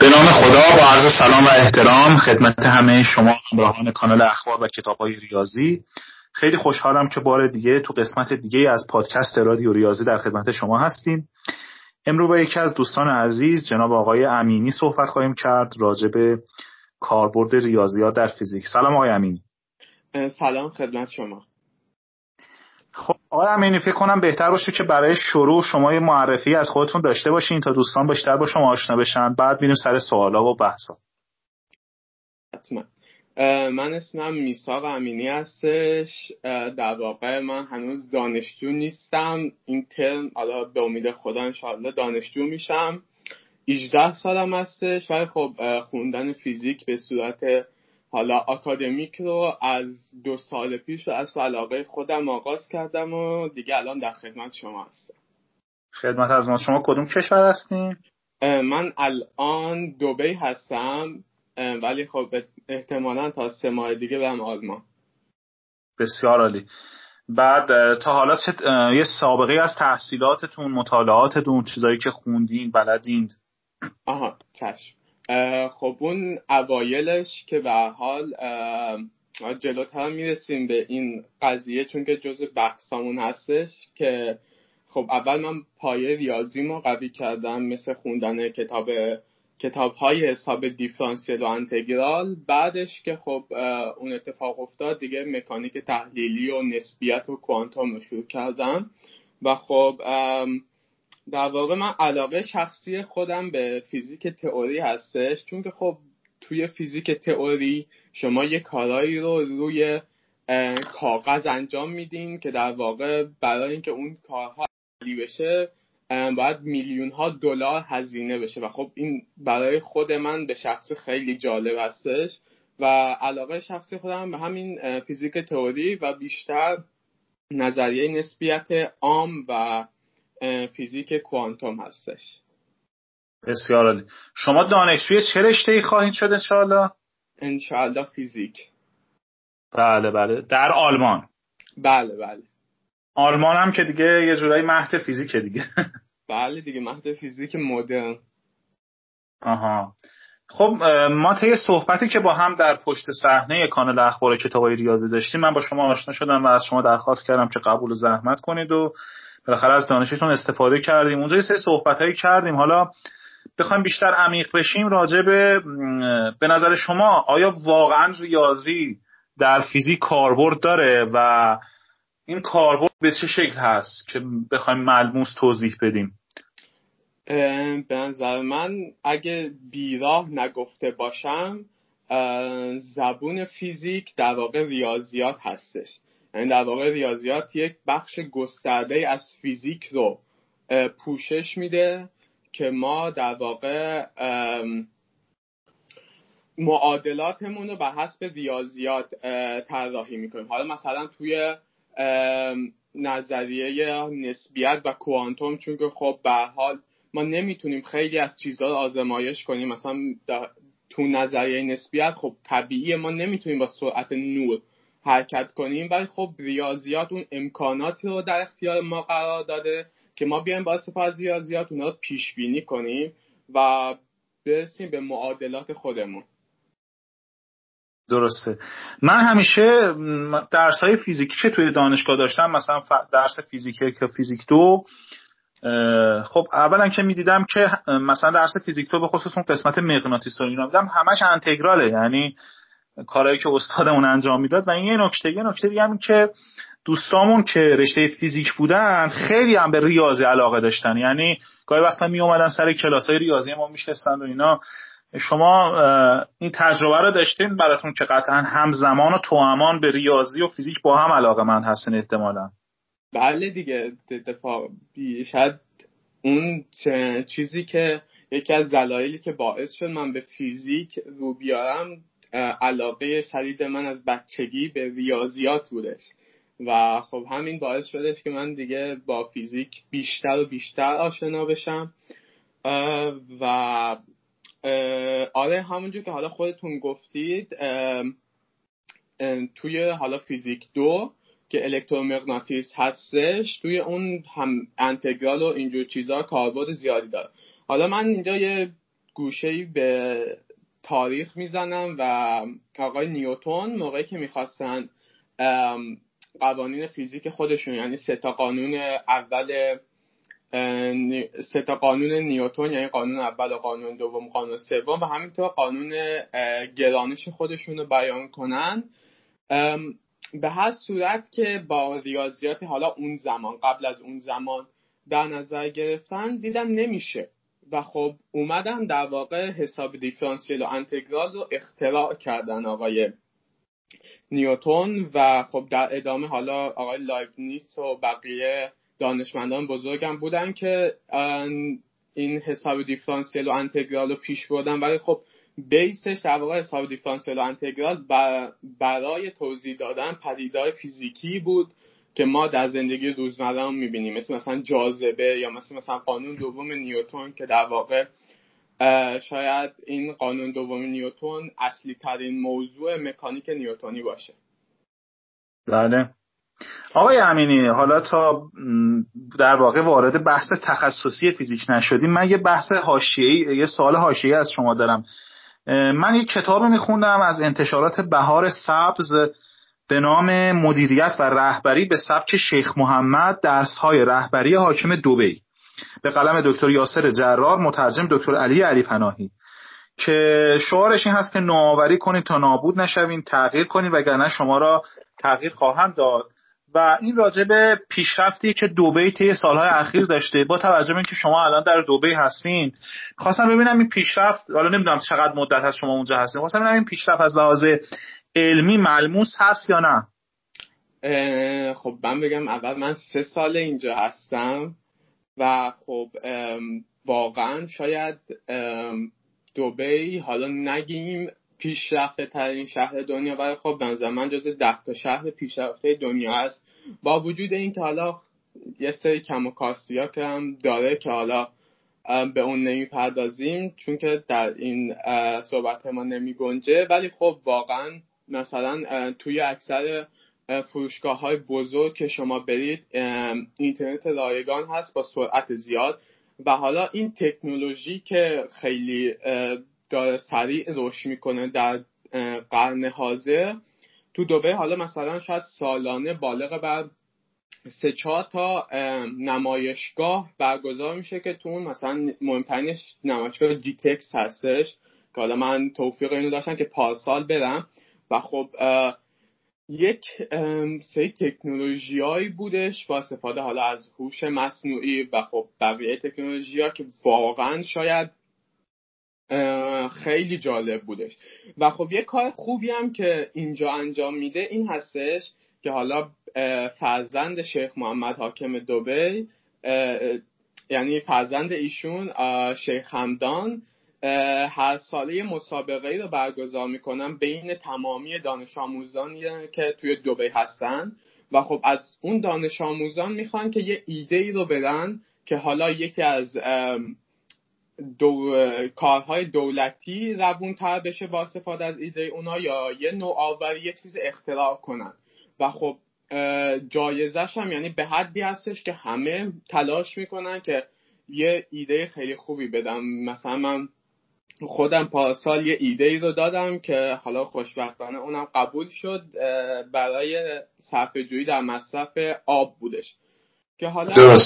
به نام خدا با عرض سلام و احترام خدمت همه شما همراهان کانال اخبار و کتاب های ریاضی. خیلی خوشحالم که بار دیگه تو قسمت دیگه از پادکست رادیو ریاضی در خدمت شما هستیم. امروز با یکی از دوستان عزیز جناب آقای امینی صحبت خواهیم کرد راجع به کاربرد ریاضیات در فیزیک. سلام آقای امینی. سلام خدمت شما. آقای امینی فکر کنم بهتر باشه که برای شروع شما یه معرفی از خودتون داشته باشین تا دوستان بیشتر با شما آشنا بشن. بعد میریم سر سوالا و بحثا. حتما. من اسمم میساق امینی هستش. در واقع من هنوز دانشجو نیستم. این ترم حالا به امید خدا انشاءالله دانشجو میشم. 18 سالم هستش. ولی خب خوندن فیزیک به صورت حالا اکادمیک رو از دو سال پیش و از علاقه خودم آغاز کردم و دیگه الان در خدمت شما هستم. خدمت از ما شما کدوم کشور هستین؟ من الان دوبی هستم ولی خب احتمالا تا سه ماه دیگه برم آلمان. بسیار عالی. بعد تا حالا یه سابقه از تحصیلاتتون مطالعاتتون چیزایی که خوندین بلدین؟ آها چشم. خب اون اوایلش که به حال جلوتر می‌رسیم به این قضیه چون که جز بحثامون هستش که خب اول من پایه ریاضی ما قوی کردم مثل خوندن کتاب کتاب های حساب دیفرانسیل و انتگرال. بعدش که خب اون اتفاق افتاد دیگه مکانیک تحلیلی و نسبیت و کوانتوم رو شروع کردم. و خب در واقع من علاقه شخصی خودم به فیزیک تئوری هستش چون که خب توی فیزیک تئوری شما یه کارایی رو روی کاغذ انجام میدین که در واقع برای اینکه اون کارها بشه باید میلیون ها دلار هزینه بشه. و خب این برای خود من به شخص خیلی جالب هستش و علاقه شخصی خودم به همین فیزیک تئوری و بیشتر نظریه نسبیت عام و فیزیک کوانتوم هستش. بسیار عالی. شما دانشجوی چه رشته ای خواهید شد انشاءالله؟ انشاءالله فیزیک. بله بله. در آلمان. بله بله. آلمان هم که دیگه یه جورایی مهد فیزیکه دیگه. بله دیگه مهد فیزیک مدرن. آها. خب ما طی صحبتی که با هم در پشت صحنه کانال اخبار کتابای ریاضی داشتیم من با شما آشنا شدم و از شما درخواست کردم که قبول زحمت کنید و بالاخره از دانشتون استفاده کردیم. اونجا یه سری صحبت هایی کردیم. حالا بخوایم بیشتر عمیق بشیم راجع به به نظر شما آیا واقعا ریاضی در فیزیک کاربرد داره و این کاربرد به چه شکل هست که بخوایم ملموس توضیح بدیم؟ به نظر من اگه بیراه نگفته باشم زبون فیزیک در واقع ریاضیات هستش. یعنی در واقع ریاضیات یک بخش گسترده از فیزیک رو پوشش میده که ما در واقع معادلاتمون رو به حسب ریاضیات طراحی می‌کنیم. حالا مثلا توی نظریه نسبیت و کوانتوم چون که خب به حال ما نمی‌تونیم خیلی از چیزها رو آزمایش کنیم. مثلا تو نظریه نسبیت خب طبیعی ما نمی‌تونیم با سرعت نور حرکت کنیم ولی خب ریاضیات اون امکاناتی رو در اختیار ما قرار داده که ما بیایم با استفاده از ریاضیات اونا رو پیش بینی کنیم و برسیم به معادلات خودمون. درسته. من همیشه درس های فیزیکی که توی دانشگاه داشتم مثلا درس فیزیک که فیزیک دو خب اولا که می‌دیدم که مثلا درس فیزیک دو به خصوص اون قسمت مغناطیس رو اینا همش انتگراله یعنی کارهایی که استادمون انجام می‌داد و این یه نکته یه نکته دیگه هم که دوستامون که رشته فیزیک بودن خیلی هم به ریاضی علاقه داشتن. یعنی گاهی وقتا می اومدن سر کلاس های ریاضی ما میشستن و اینا. شما این تجربه رو داشتین براتون که قطعا همزمان و توامان به ریاضی و فیزیک با هم علاقه من هستین احتمالا. بله دیگه اتفاق شاید اون چیزی که یکی از دلایلی که باعث شد من به فیزیک رو بیارم علاقه شدید من از بچگی به ریاضیات بودش. و خب همین باعث شدش که من دیگه با فیزیک بیشتر و بیشتر آشنا بشم. و آره همونجور که حالا خودتون گفتید توی حالا فیزیک دو که الکترومغناطیس هستش توی اون هم انتگرال و اینجور چیزها کاربرد زیادی داره. حالا من اینجا یه گوشه به تاریخ می‌زنم و آقای نیوتون موقعی که می‌خواستن قوانین فیزیک خودشون یعنی سه تا قانون اول سه تا قانون نیوتون یعنی قانون اول و قانون دوم قانون سوم و همینطور قانون گرانش خودشون رو بیان کنن. به هر صورت که با ریاضیات حالا اون زمان قبل از اون زمان در نظر گرفتن دیدن نمیشه. و خب اومدن در واقع حساب دیفرانسیل و انتگرال رو اختراع کردن آقای نیوتون و خب در ادامه حالا آقای نیست و بقیه دانشمندان بزرگم بودن که این حساب دیفرانسیل و انتگرال رو پیش بردن. ولی خب بیسش در واقع حساب دیفرانسیل و انتگرال برای توضیح دادن پدیدهای فیزیکی بود. که ما در زندگی روزمره هم می‌بینیم. مثل مثلا جاذبه یا مثل مثلا قانون دوم نیوتون که در واقع شاید این قانون دوم نیوتون اصلی ترین موضوع مکانیک نیوتونی باشه. بله. آقای امینی حالا تا در واقع وارد بحث تخصصی فیزیک نشدیم من یه بحث حاشیه‌ای یه سوال حاشیه‌ای از شما دارم. من یه کتاب میخوندم از انتشارات بهار سبز. به نام مدیریت و رهبری به سبک شیخ محمد درس های رهبری حاکم دوبی به قلم دکتر یاسر جرار مترجم دکتر علی علی پناهی. که شعارش این هست که نوآوری کنید تا نابود نشوین تغییر کنید وگرنه شما را تغییر خواهند داد. و این راجع به پیشرفتی که دوبی طی سالهای اخیر داشته. با توجه به اینکه شما الان در دوبی هستین خواستم ببینم این پیشرفت حالا نمی‌دونم چقدر مدت از شما اونجا هستین خواستم ببینم این پیشرفت از لحاظ علمی ملموس هست یا نه؟ خب من بگم اول من سه سال اینجا هستم و خب واقعا شاید دوبی حالا نگیم پیشرفته ترین شهر دنیا ولی خب به من جز ده تا شهر پیشرفته دنیا هست. با وجود اینکه حالا یه سری کم و کاستی ها که هم داره که حالا به اون نمی‌پردازیم چون که در این صحبت ما نمی گنجه ولی خب واقعا مثلا توی اکثر فروشگاه های بزرگ که شما برید اینترنت رایگان هست با سرعت زیاد و حالا این تکنولوژی که خیلی داره سریع رشد می‌کنه در قرن حاضر تو دوبه حالا مثلا شاید سالانه بالغ بر سه چهار تا نمایشگاه برگزار میشه که تو مثلا مهمترینش نمایشگاه جیتکس هستش که حالا من توفیق اینو داشتم که پارسال برم. و خب یک سری تکنولوژیایی بودش با استفاده حالا از هوش مصنوعی و خب بقیه تکنولوژی ها که واقعا شاید خیلی جالب بودش. و خب یه کار خوبی هم که اینجا انجام میده این هستش که حالا فرزند شیخ محمد حاکم دوبی یعنی فرزند ایشون شیخ همدان هر ساله مسابقه رو برگزار می‌کنن بین تمامی دانش آموزانی که توی دوبی هستن. و خب از اون دانش آموزان می‌خوان که یه ایده ای رو بدن که حالا یکی از دو... کارهای دولتی روون تر بشه با استفاده از ایده اونا یا یه نوآوری یه چیز اختراع کنن. و خب جایزش هم یعنی به حدی هستش که همه تلاش می‌کنن که یه ایده خیلی خوبی بدم مثلا من خودم پارسال یه ایده ای رو دادم که حالا خوشبختانه اونم قبول شد برای صرفه جویی در مصرف آب بودش. که حالا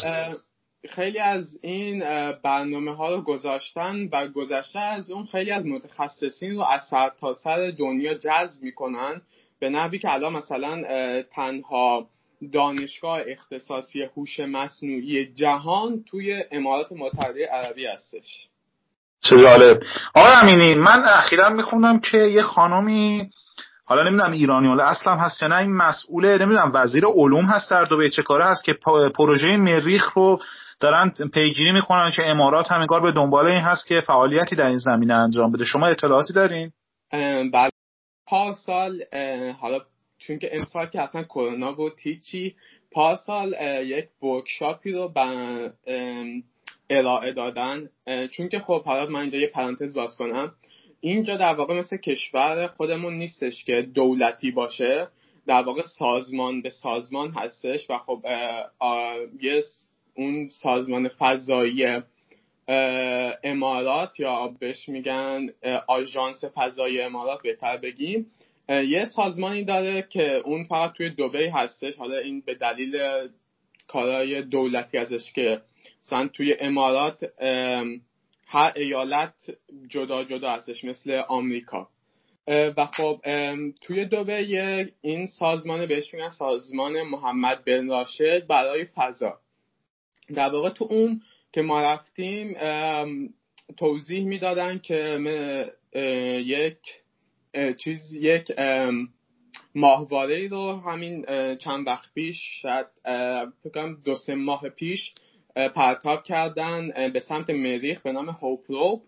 خیلی از این برنامه ها رو گذاشتن و گذشته از اون خیلی از متخصصین رو از سر تا سر دنیا جذب می‌کنن به نحوی که الان مثلا تنها دانشگاه اختصاصی هوش مصنوعی جهان توی امارات متحده عربی هستش. چه جالب. آقای امینی من اخیرا می‌خونم که یه خانمی حالا نمی‌دونم ایرانی ولی اصلا هست یا نه این مسئول نمی‌دونم وزیر علوم هست در دو چه کاره هست که پروژه مریخ رو دارن پیگیری می‌کنن که امارات همینگار به دنبال این هست که فعالیتی در این زمینه انجام بده. شما اطلاعاتی دارین؟ بعد پارسال حالا چون که امسال که اصلا کرونا بود هیچی. پارسال یک ورکشاپی رو ارائه دادن. چون که خب حالا من اینجا یه پرانتز باز کنم. اینجا در واقع مثل کشور خودمون نیستش که دولتی باشه. در واقع سازمان به سازمان هستش و خب یه اون سازمان فضایی امارات یا بهش میگن آژانس فضای امارات بهتر بگیم. یه سازمانی داره که اون فقط توی دوبی هستش. حالا این به دلیل کارهای دولتی ازش که مثلا توی امارات هر ایالت جدا جدا هستش مثل آمریکا. و خب توی دوبه این سازمان بهش میگن سازمان محمد بن راشد برای فضا. در واقع تو اون که ما رفتیم توضیح می‌دادن که یک چیز یک ماهواره رو همین چند وقت پیش شاید فکرم دو سه ماه پیش پرتاب کردن به سمت مریخ به نام هوپروب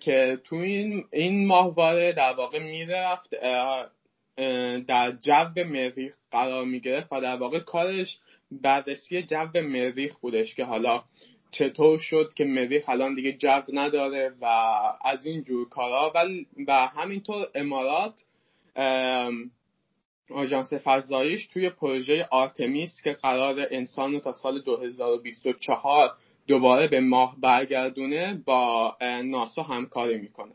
که تو این, این ماهواره در واقع می‌رفت در جو مریخ قرار می‌گرفت و در واقع کارش بررسی جو مریخ بودش که حالا چطور شد که مریخ الان دیگه جو نداره و از این جور کارا. و, و همینطور امارات آژانس فضاییش توی پروژه آرتمیس که قرار انسان رو تا سال 2024 دوباره به ماه برگردونه با ناسا همکاری می‌کنه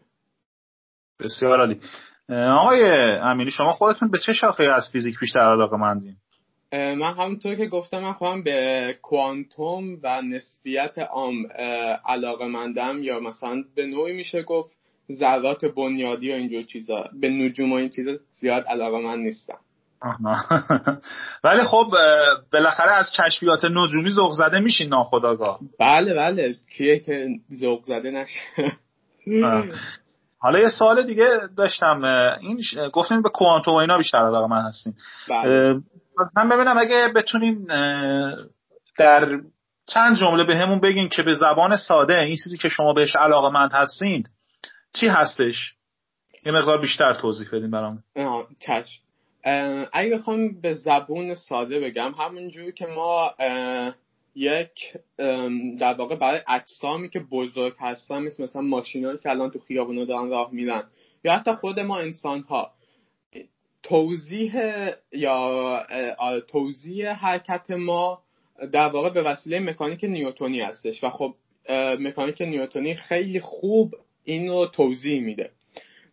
بسیار عالی آقای امینی شما خودتون به چه شاخه از فیزیک بیشتر علاقه مندین؟ من همونطور که گفتم من خودم به کوانتوم و نسبیت عام علاقه مندم یا مثلا به نوعی میشه گفت ذرات بنیادی و اینجور چیزا. به نجوم و این چیزا زیاد علاقه من نیستم. ولی خب بالاخره از کشفیات نجومی ذوق زده میشین ناخداگاه بله بله. کیه که ذوق زده نشه؟ حالا یه سوال دیگه داشتم. این گفتیم به کوانتوم و اینا بیشتر علاقه من هستین. بله. من ببینم اگه بتونین در چند جمله به همون بگین که به زبان ساده این چیزی که شما بهش علاقه مند هستین چی هستش؟ یه مقدار بیشتر توضیح بدین برام. چشم اگه بخوام به زبون ساده بگم همونجور که ما یک در واقع برای اجسامی که بزرگ هستن مثل مثلا ماشینایی که الان تو خیابونا دارن راه میرن یا حتی خود ما انسان ها توضیح یا توضیح حرکت ما در واقع به وسیله مکانیک نیوتونی هستش. و خب مکانیک نیوتونی خیلی خوب این رو توضیح میده.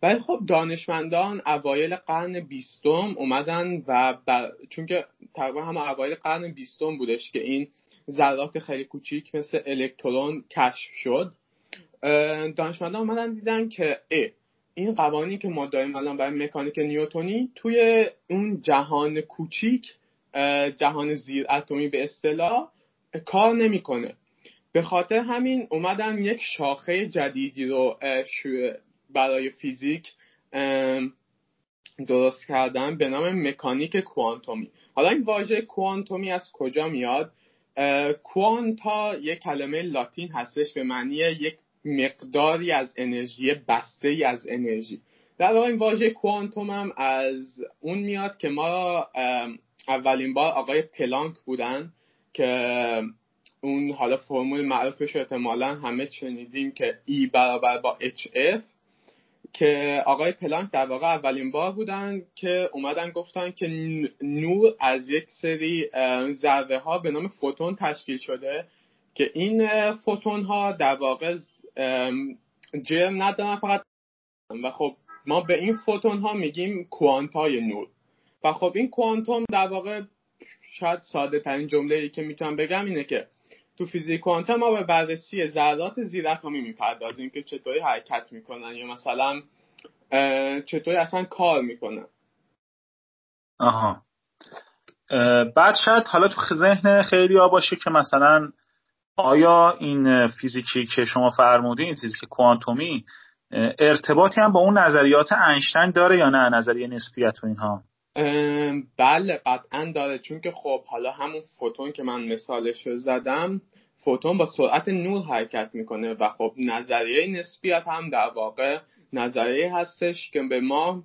ولی خب دانشمندان اوایل قرن بیستم اومدن و چون که تقریبا هم اوایل قرن بیستم بودش که این ذرات خیلی کوچیک مثل الکترون کشف شد دانشمندان اومدن دیدن که ای این قوانینی که ما داریم الان برای مکانیک نیوتونی توی اون جهان کوچیک جهان زیر اتمی به اصطلاح کار نمی‌کنه. به خاطر همین اومدن یک شاخه جدیدی رو برای فیزیک درست کردن به نام مکانیک کوانتومی. حالا این واژه کوانتومی از کجا میاد؟ کوانتا یک کلمه لاتین هستش به معنی یک مقداری از انرژی بسته ای از انرژی. در واقع این واژه کوانتوم هم از اون میاد که ما اولین بار آقای پلانک بودن که اون حالا فرمول معروفش رو احتمالا همه شنیدیم که E برابر با HF که آقای پلانک در واقع اولین بار بودن که اومدن گفتن که نور از یک سری ذره ها به نام فوتون تشکیل شده که این فوتون ها در واقع جرم ندارن فقط و خب ما به این فوتون ها میگیم کوانتای نور. و خب این کوانتوم در واقع شاید ساده ترین جمله ای که می‌تونم بگم اینه که تو فیزیک کوانتوم ما به بررسی ذرات زیر اتمی می‌پردازیم که چطوری حرکت می‌کنن یا مثلا چطوری اصلا کار می‌کنن. آها. بعد شاید حالا تو ذهن خیلی ها باشه که مثلا آیا این فیزیکی که شما فرمودین فیزیک کوانتومی ارتباطی هم با اون نظریات اینشتین داره یا نه؟ نظریه نسبیت و اینها. بله قطعا داره. چون که خب حالا همون فوتون که من مثالش رو زدم فوتون با سرعت نور حرکت می‌کنه و خب نظریه نسبیت هم در واقع نظریه هستش که به ما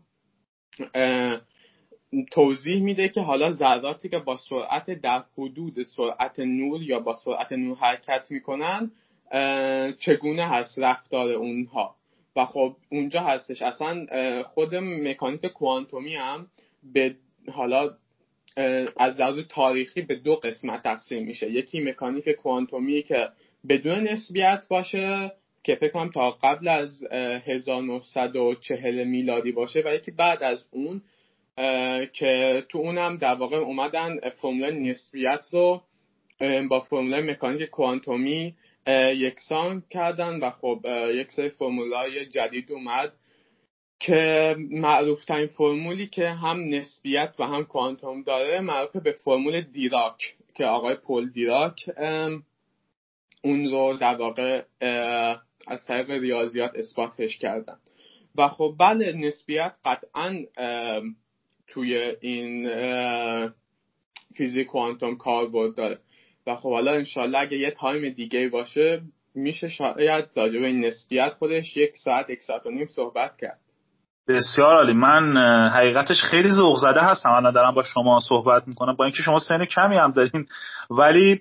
توضیح میده که حالا ذراتی که با سرعت در حدود سرعت نور یا با سرعت نور حرکت می‌کنن چگونه هست رفتار اونها؟ و خب اونجا هستش. اصلا خود مکانیک کوانتومی هم به حالا از لحاظ تاریخی به دو قسمت تقسیم میشه. یکی مکانیک کوانتومی که بدون نسبیت باشه که فکر کنم تا قبل از 1940 میلادی باشه و یکی بعد از اون که تو اونم در واقع اومدن فرمول نسبیت رو با فرمول مکانیک کوانتومی یکسان کردن و خب یک سری فرمولای جدید اومد. که معروف ترین فرمولی که هم نسبیت و هم کوانتوم داره معروف به فرمول دیراک که آقای پول دیراک اون رو در واقع از طریق ریاضیات اثباتش کردن. و خب بله نسبیت قطعا توی این فیزیک کوانتوم کاربرد داره. و خب حالا انشالله اگه یه تایم دیگه باشه میشه شاید راجع به این نسبیت خودش یک ساعت یک ساعت و نیم صحبت کرد. بسیار عالی. من حقیقتش خیلی ذوق زده هستم. الان دارم با شما صحبت می‌کنم. با اینکه شما سن کمی هم دارین. ولی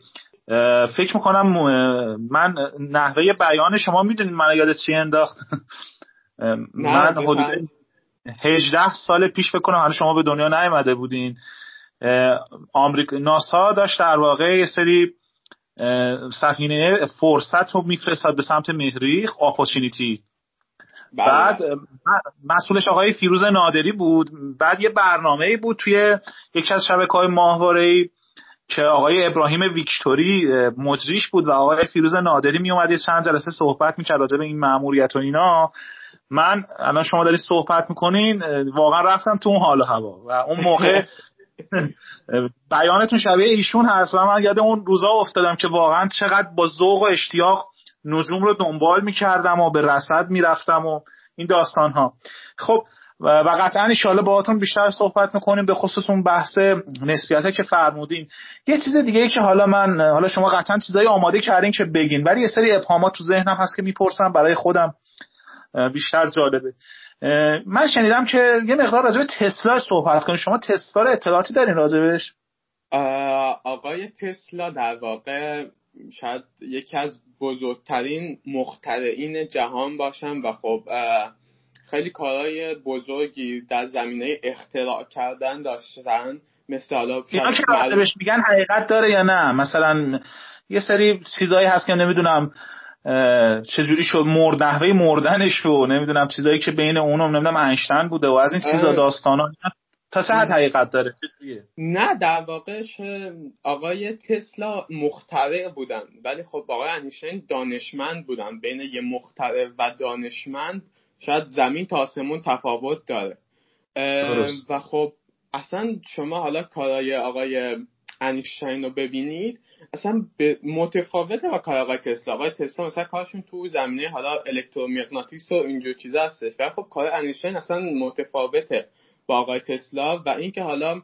فکر می‌کنم من نحوه بیان شما می‌دونید من یاد چی انداخت؟ من حدود 18 سال پیش فکر کنم هنوز شما به دنیا نیومده بودین. آمریکا ناسا داشت در واقع یه سری سفینه فرصت رو میفرستاد به سمت مهریخ اپورتونیتی. بعد مسئولش آقای فیروز نادری بود. بعد یه برنامه بود توی یکی از شبکه های ماهواره که آقای ابراهیم ویکتوری مجریش بود و آقای فیروز نادری می اومد چند جلسه صحبت می‌کرد راجع به این ماموریت و اینا. من الان شما دارید صحبت می‌کنین واقعا رفتم تو اون حال و هوا و اون موقع بیانتون شبیه ایشون هست و من یاد اون روزا افتادم که واقعا چقدر با ذوق و اشتیاق نجوم رو دنبال می‌کردم و به رصد می‌رفتم و این داستان ها خب و قطعا انشاءالله باهاتون بیشتر صحبت می‌کنیم به خصوص اون بحث نسبیت که فرمودین. یه چیز دیگه ای که حالا من حالا شما قطعا چیزایی آماده کردین که بگین ولی یه سری ابهامات تو ذهنم هست که می‌پرسم برای خودم بیشتر جالبه. من شنیدم که یه مقدار راجع به تسلا صحبت کنیم شما تسلا اطلاعاتی دارین راجبش؟ آقای تسلا در واقع شاید یکی از بزرگترین مخترعین جهان باشن و خب خیلی کارهای بزرگی در زمینه اختراع کردن داشتن مثل حالا اینا که بهش میگن حقیقت داره یا نه مثلا یه سری چیزایی هست که نمی‌دونم چجوری شد مرد نحوه مردنش رو نمی‌دونم چیزایی که بین اونم نمی‌دونم انشتن بوده و از این چیزا آره. داستانا تا چه حد حقیقت داره؟ نه در واقع آقای تسلا مخترع بودن. ولی خب آقای انیشتین دانشمند بودن. بین یه مخترع و دانشمند شاید زمین تا آسمون تفاوت داره. و خب اصلا شما حالا کارای آقای انیشتین رو ببینید اصلا متفاوته با کار آقای تسلا. آقای تسلا مثلا کارشون تو زمینه حالا الکترومغناطیس و اینجور چیزا هستش. و خب کار انیشتین اصلا متفاوته. با آقای تسلا و اینکه حالا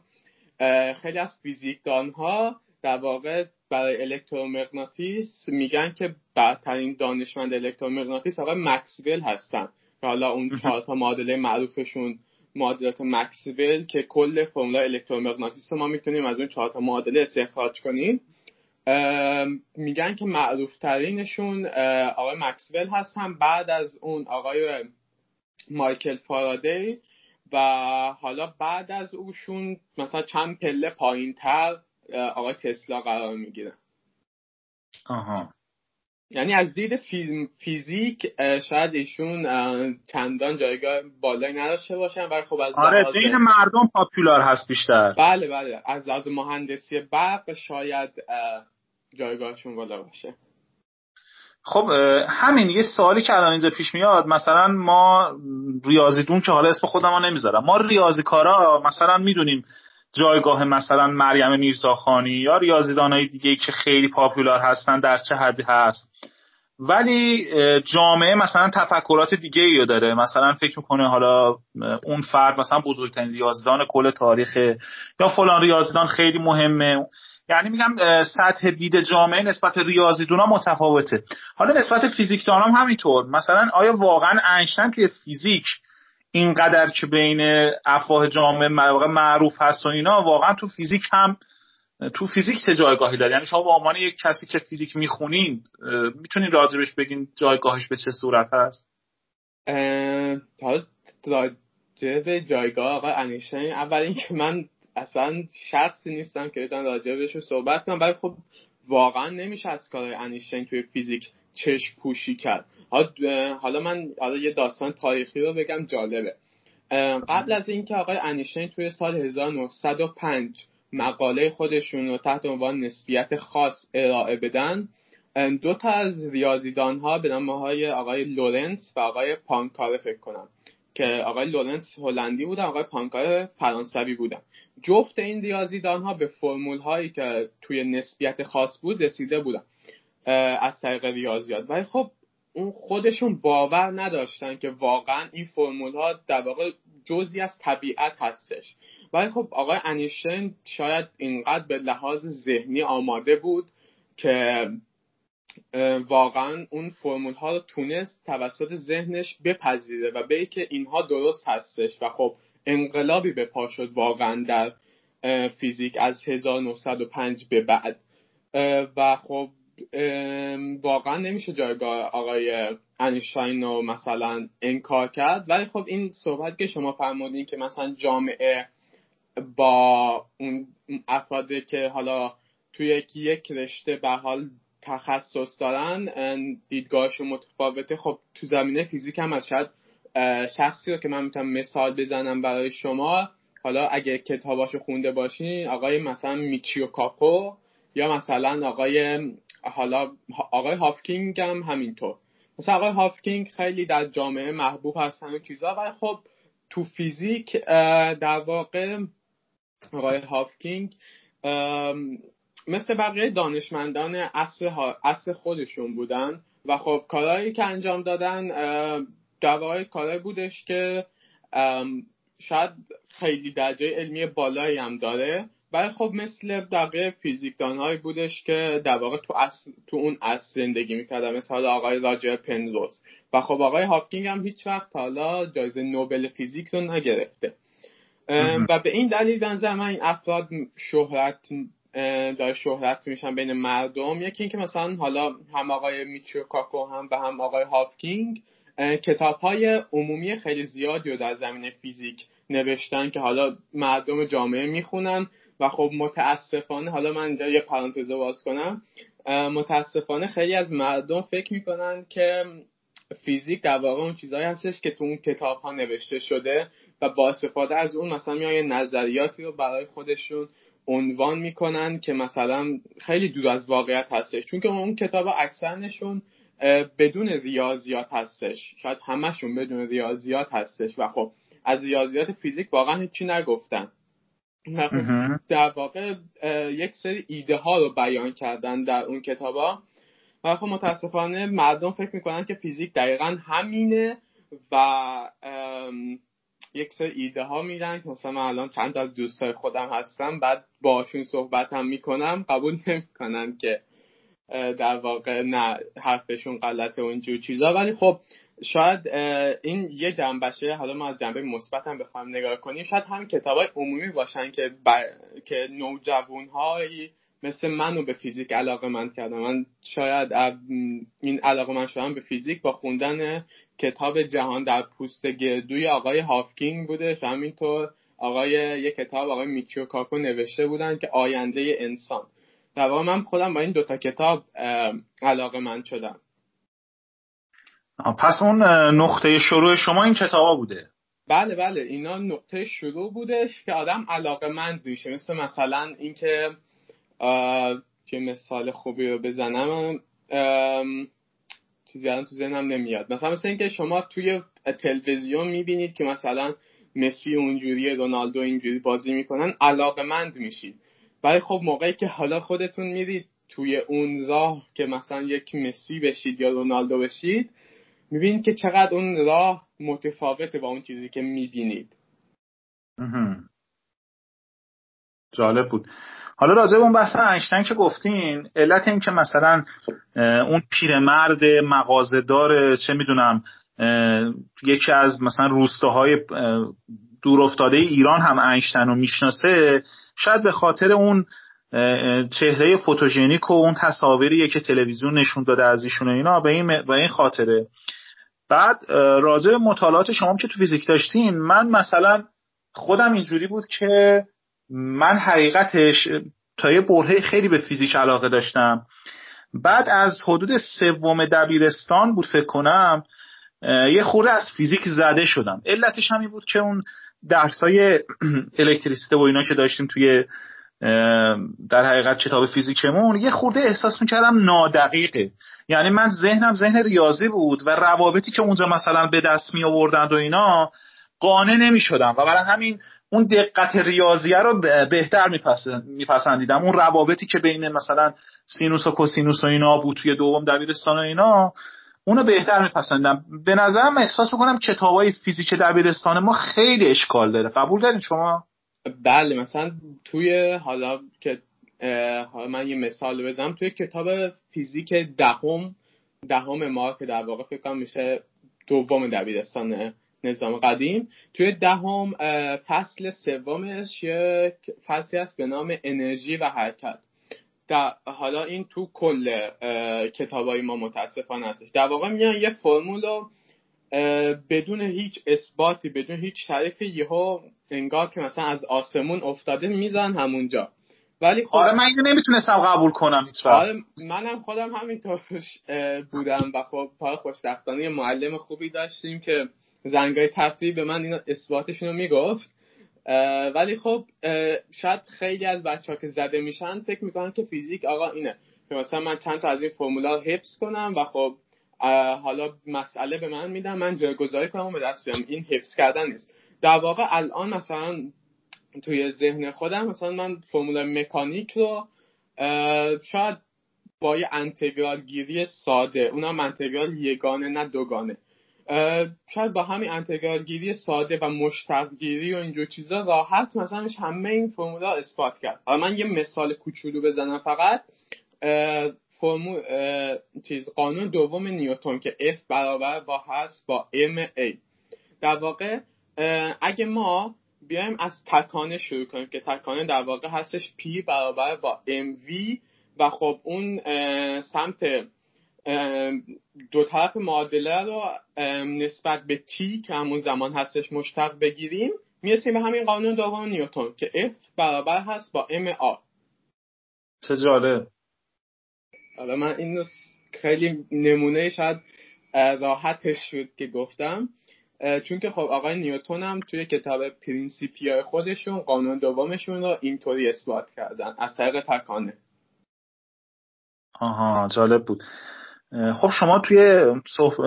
خیلی از فیزیکدان ها در واقع برای الکترومغناطیس میگن که برترین دانشمند الکترومغناطیس آقای مکسول هستن. که حالا اون چهار تا معادله معروفشون معادلات مکسول که کل فرمول الکترومغناطیس رو ما می‌تونیم از اون چهار تا معادله استخراج کنیم. میگن که معروف ترینشون آقای مکسول هستن. بعد از اون آقای مایکل فارادی و حالا بعد از اوشون مثلا چند پله پایین تر آقای تسلا قرار می‌گیرن آها. یعنی از دید فیزیک شاید ایشون چندان جایگاه بالایی نداشته باشن ولی خب از آره بین مردم پاپولار هست بیشتر. بله بله. از لحاظ مهندسی برق شاید جایگاهشون بالا باشه. خب همین یه سوالی که الان اینجا پیش میاد مثلا ما ریاضیدون که حالا اسم خودم ها نمی‌ذارم. ما ریاضیکارا مثلا می‌دونیم جایگاه مثلا مریم میرزاخانی یا ریاضیدانهای دیگه که خیلی پاپولار هستن در چه حدی هست. ولی جامعه مثلا تفکرات دیگه ای داره. مثلا فکر می‌کنه حالا اون فرد مثلا بزرگترین ریاضیدان کل تاریخه یا فلان ریاضیدان خیلی مهمه. یعنی میگم سطح دید جامعه نسبت ریاضیدونا متفاوته. حالا نسبت فیزیکدان هم همینطور. مثلا آیا واقعا انشتن توی فیزیک اینقدر که بین افواه جامعه معروف هست و اینا واقعا تو فیزیک هم تو فیزیک چه جایگاهی داره. یعنی شما به عنوان یک کسی که فیزیک می‌خونین می‌تونین راجبش بگین جایگاهش به چه صورت هست؟ تا راجع به جایگاه آقای اول اینکه من اصلا شخصی نیستم که بتونم راجع بهش صحبت کنم. ولی خب واقعا نمیشه از کارهای انیشتین توی فیزیک چشم پوشی کرد. حالا من حالا یه داستان تاریخی رو بگم جالبه. قبل از اینکه آقای انیشتین توی سال 1905 مقاله خودشون رو تحت عنوان نسبیت خاص ارائه بدن دو تا از ریاضیدان ها به نام های آقای لورنس و آقای پانکاره فکر کنم که آقای لورنس هلندی بودن آقای پانکاره فرانسوی بودن. جفت این ریاضیدان ها به فرمول هایی که توی نسبیت خاص بود رسیده بودن از طریق ریاضیات. ولی خب اون خودشون باور نداشتن که واقعا این فرمول ها در واقع جزی از طبیعت هستش. ولی خب آقای انیشتین شاید اینقدر به لحاظ ذهنی آماده بود که واقعا اون فرمول ها رو تونست توسط ذهنش بپذیره و به که اینها درست هستش و خب انقلابی به پا شد واقعا در فیزیک از 1905 به بعد. و خب واقعا نمیشه جایگاه آقای انیشتین رو مثلا انکار کرد. ولی خب این صحبت که شما فرمودین که مثلا جامعه با اون افرادی که حالا توی یک رشته به حال تخصص دارن دیدگاهشون متفاوته خب تو زمینه فیزیک هم از شاید شخصی رو که من می‌تونم مثال بزنم برای شما حالا اگه کتاباشو خونده باشین آقای مثلا میچیو کاکو یا مثلا آقای حالا آقای هافکینگ هم همینطور. مثلا آقای هافکینگ خیلی در جامعه محبوب هستن و چیزا. ولی خب تو فیزیک در واقع آقای هافکینگ مثل بقیه دانشمندان اصل, خودشون بودن. و خب کارهایی که انجام دادن در کارهایی بودش که شاید خیلی درجه علمی بالایی هم داره. ولی خب مثل بقیه فیزیکدانهایی بودش که در واقع تو, تو اون اصل زندگی می‌کردن. مثل آقای راجر پنروز و خب آقای هافکینگ هم هیچ وقت حالا جایزه نوبل فیزیک رو نگرفته. و به این دلیل بنظر من این افراد شهرت داره شهرت میشن بین مردم. یکی اینکه مثلا حالا هم آقای میچیو کاکو هم و هم آقای هافکینگ کتاب های عمومی خیلی زیادی رو در زمینه فیزیک نوشتن که حالا مردم جامعه می‌خونن و خب متاسفانه حالا من اینجا یه پرانتز باز کنم متاسفانه خیلی از مردم فکر می‌کنن که فیزیک در واقع اون چیزهایی هستش که تو اون کتاب ها نوشته شده و با استفاده از اون مثلا میان نظریاتی رو برای خودشون عنوان می‌کنن که مثلا خیلی دور از واقعیت هستش. چون که اون کتاب اکثرشون بدون ریاضیات هستش. شاید همشون بدون ریاضیات هستش. و خب از ریاضیات فیزیک واقعا هیچی نگفتن. در واقع یک سری ایده ها رو بیان کردن در اون کتابا و خب متاسفانه مردم فکر می‌کنن که فیزیک دقیقا همینه و یک سری ایده ها میدن که مثلا من الان چند از دوستای خودم هستم بعد باشون صحبت هم می‌کنم. قبول نمی‌کنن که در واقع نه حرفشون غلطه و اینجور چیزا. ولی خب شاید این یه جنبشه. حالا ما از جنبه مثبت هم بخوایم نگاه کنیم. شاید هم کتاب های عمومی باشن که ب... که نوجوان هایی مثل منو به فیزیک علاقه من کردم من شاید این علاقه من شدم به فیزیک با خوندن کتاب جهان در پوست گردوی آقای هافکینگ بوده. همینطور آقای یه کتاب آقای میچیو کاکو نوشته بودن که آینده انسان. در واقع من خودم با این دوتا کتاب علاقه من شدم. پس اون نقطه شروع شما این کتابا بوده؟ بله بله. اینا نقطه شروع بودش که آدم علاقه من میشه. مثل مثلا اینکه که مثال خوبی رو بزنم چیزی الان تو ذهنم نمیاد. مثلا مثل اینکه شما توی تلویزیون می‌بینید که مثلا مسی اونجوری رونالدو اینجوری بازی می‌کنن علاقه مند میشید. ولی خب موقعی که حالا خودتون میرید توی اون راه که مثلا یک مسی بشید یا رونالدو بشید می‌بینید که چقدر اون راه متفاوته با اون چیزی که می‌بینید. جالب بود. حالا راجع به اون بحث اینشتین که گفتین علت این که مثلا اون پیرمرد مغازه‌دار چه می‌دونم یکی از مثلا روستاهای دور افتاده ایران هم اینشتین رو می‌شناسه شاید به خاطر اون چهره فوتوژنیک و اون تصاویری که تلویزیون نشون داده از ایشون اینا به این به این خاطره. بعد راجع مطالعات شما که تو فیزیک داشتین من مثلا خودم اینجوری بود که من حقیقتش تا یه برهه خیلی به فیزیک علاقه داشتم. بعد از حدود سوم دبیرستان بود فکر کنم یه خورده از فیزیک زده شدم. علتش همین بود که اون درسای الکتریسیته و اینا که داشتیم توی در حقیقت کتاب فیزیکمون یه خورده احساس می‌کردم نادقیقه. یعنی من ذهنم ذهن ریاضی بود و روابطی که اونجا مثلا به دست می آوردند و اینا قانع نمی شدم و برای همین اون دقت ریاضیه رو بهتر میپسندیدم. اون روابطی که بین مثلا سینوس و کوسینوس و اینا بود توی دوم دبیرستان و اینا اونو بهتر میپسندم. به نظرم احساس می‌کنم کتابای فیزیک دبیرستان ما خیلی اشکال داره. قبول دارین شما؟ بله مثلا توی حالا که حالا من یه مثال بزنم. توی کتاب فیزیک دهم دهم ما که در واقع فکر کنم میشه دوم دبیرستان نظام قدیم توی دهم فصل سومش یه فصلی هست به نام انرژی و حرکت. در حالا این تو کل کتابای ما متاسفانه هستش. در واقع میان یه فرمول رو بدون هیچ اثباتی بدون هیچ تعریفی یهو انگار که مثلا از آسمون افتاده میزن همونجا. ولی خب آره من اینو نمی‌تونستم قبول کنم هیچ آره منم خودم همینطور بودم و خب پای خوشبختانه معلم خوبی داشتیم که زنگای تفریح به من اینا اثباتشون رو می‌گفت. ولی خب شاید خیلی از بچه ها که زده میشن فکر می‌کنن که فیزیک آقا اینه. که مثلا من چند تا از این فرمولا حفظ کنم و خب حالا مسئله به من میدم من جایگذاری کنم و به دست بیارم. این حفظ کردن نیست. در واقع الان مثلا توی ذهن خودم مثلا من فرمول مکانیک رو شاید با یه انتگرال گیری ساده اونم انتگرال یگانه نه دوگانه. شاید با همین انتگرال گیری ساده و مشتق گیری و اینجور چیزا راحت مثلا همه این فرمولا اثبات کرد. حالا من یه مثال کوچولو بزنم فقط. فرمول چیز قانون دوم نیوتن که F برابر با هست با MA در واقع اگه ما بیایم از تکانه شروع کنیم که تکانه در واقع هستش P برابر با MV و خب اون سمت دو طرف معادله رو نسبت به T که همون زمان هستش مشتق بگیریم می‌رسیم به همین قانون دوم نیوتن که F برابر هست با MA چه جالب. حالا من این خیلی نمونه شاید راحتش شد که گفتم. چون که خب آقای نیوتن هم توی کتاب پرینسیپیا خودشون قانون دومشون رو اینطوری اثبات کردن از طریق تکانه. آها جالب بود. خب شما توی صحب...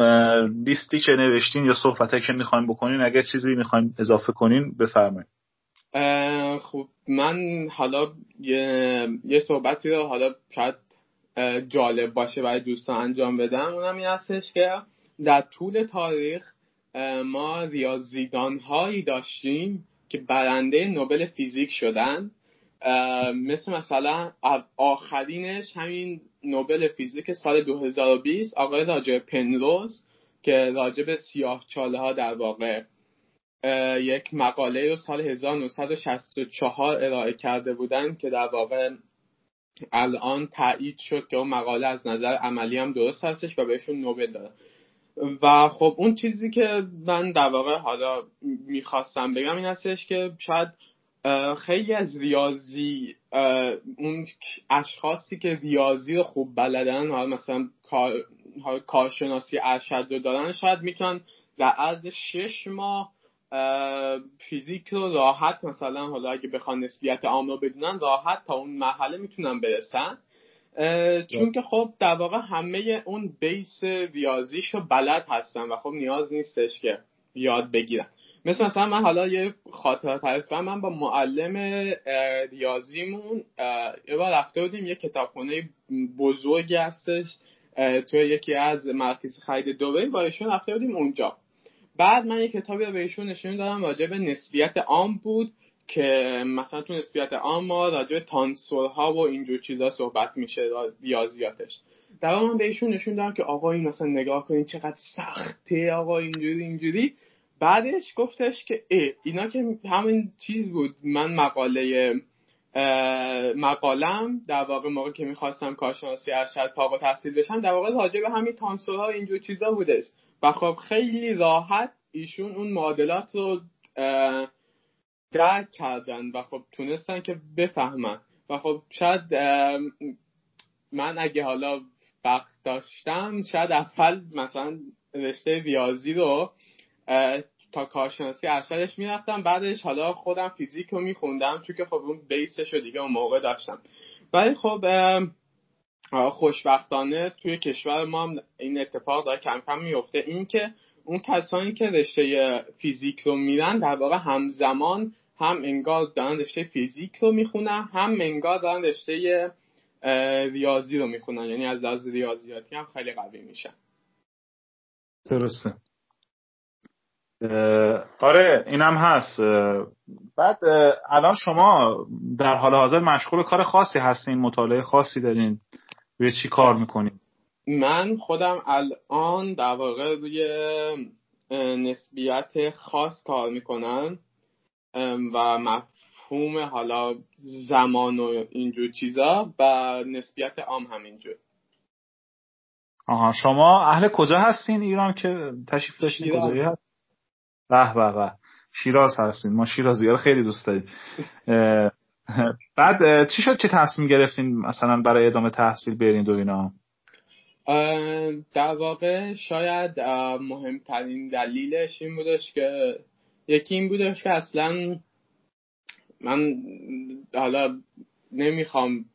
لیستی که نوشتین یا صحبته که می‌خوایم بکنین اگر چیزی می‌خوایم اضافه کنین بفرمایید. خب من حالا یه, یه صحبتی رو حالا شاید جالب باشه برای دوستان انجام بدم. اونم این هستش که در طول تاریخ ما ریاضیدان هایی داشتیم که برنده نوبل فیزیک شدن. مثل مثلا آخرینش همین نوبل فیزیک سال 2020 آقای راجع پنروز که راجع به سیاه چاله ها در واقع یک مقاله رو سال 1964 ارائه کرده بودن که در واقع الان تایید شد که اون مقاله از نظر عملی هم درست هستش و بهشون نوبل داره. و خب اون چیزی که من در واقع حالا می‌خواستم بگم این هستش که شاید خیلی از ریاضی اون اشخاصی که ریاضی رو خوب بلدن حالا مثلا کارشناسی ارشد رو دارن شاید می‌تونن در عرض شش ماه فیزیک رو راحت مثلا حالا اگه بخوان نسبیت عام رو بدونن راحت تا اون مرحله می‌تونن برسن. چون که خب در واقع همه اون بیس ریاضیش رو بلد هستن و خب نیاز نیستش که یاد بگیرن. مثل مثلا من حالا یه خاطره تعریف کنم من با معلم ریاضیمون یه بار رفته بودیم یه کتابخونه بزرگی هستش توی یکی از مرکز خرید دبی با ایشون رفته بودیم اونجا. بعد من یه کتابی رو به ایشون نشون دادم راجع به نسبیت عام بود که مثلا تو نسبیت عام ما راجع به تانسورها و اینجور چیزا صحبت میشه ریاضیاتش. در من به ایشون نشون دادم که آقا این مثلا نگاه کنین چقدر سخته آقا اینجوری اینجوری. بعدش گفتش که ای اینا که همین چیز بود. من مقاله مقالم در واقع موقع که می‌خواستم کارشناسی ارشد فارغ تحصیل بشم در واقع راجع به همین تانسورها اینجور چیزا بودش. و خب خیلی راحت ایشون اون معادلات رو درک کردن و خب تونستن که بفهمن. و خب شاید من اگه حالا وقت داشتم شاید اول مثلا رشته ریاضی رو تا کارشناسی ارشدش می‌رفتم. بعدش حالا خودم فیزیک رو میخوندم چون که خب اون بیسش رو دیگه اون موقع داشتم. ولی خب خوشبختانه توی کشور ما این اتفاق داره کم کم میفته این که اون کسانی که رشته فیزیک رو میرن در واقع همزمان هم انگار دارن رشته فیزیک رو می‌خونن هم انگار دارن رشته ریاضی رو می‌خونن. یعنی از لحاظ ریاضیاتی هم خیلی قوی میشن. درسته. آره اینم هست. بعد الان شما در حال حاضر مشغول کار خاصی هستین مطالعه خاصی دارین. روی چی کار می‌کنین؟ من خودم الان در واقع روی نسبیت خاص کار می‌کنم و مفهوم حالا زمان و اینجور چیزا و نسبیت عام همینجور. آها شما اهل کجا هستین ایران که تشریف داشتین؟ کجایی هست؟ به به به. شیراز هستین ما شیرازی رو خیلی دوست داریم. بعد چی شد که تصمیم گرفتین مثلا برای ادامه تحصیل برین دو اینا؟ در واقع شاید مهمترین دلیلش این بودش که یکی این بودش که اصلا من حالا نمی‌خوام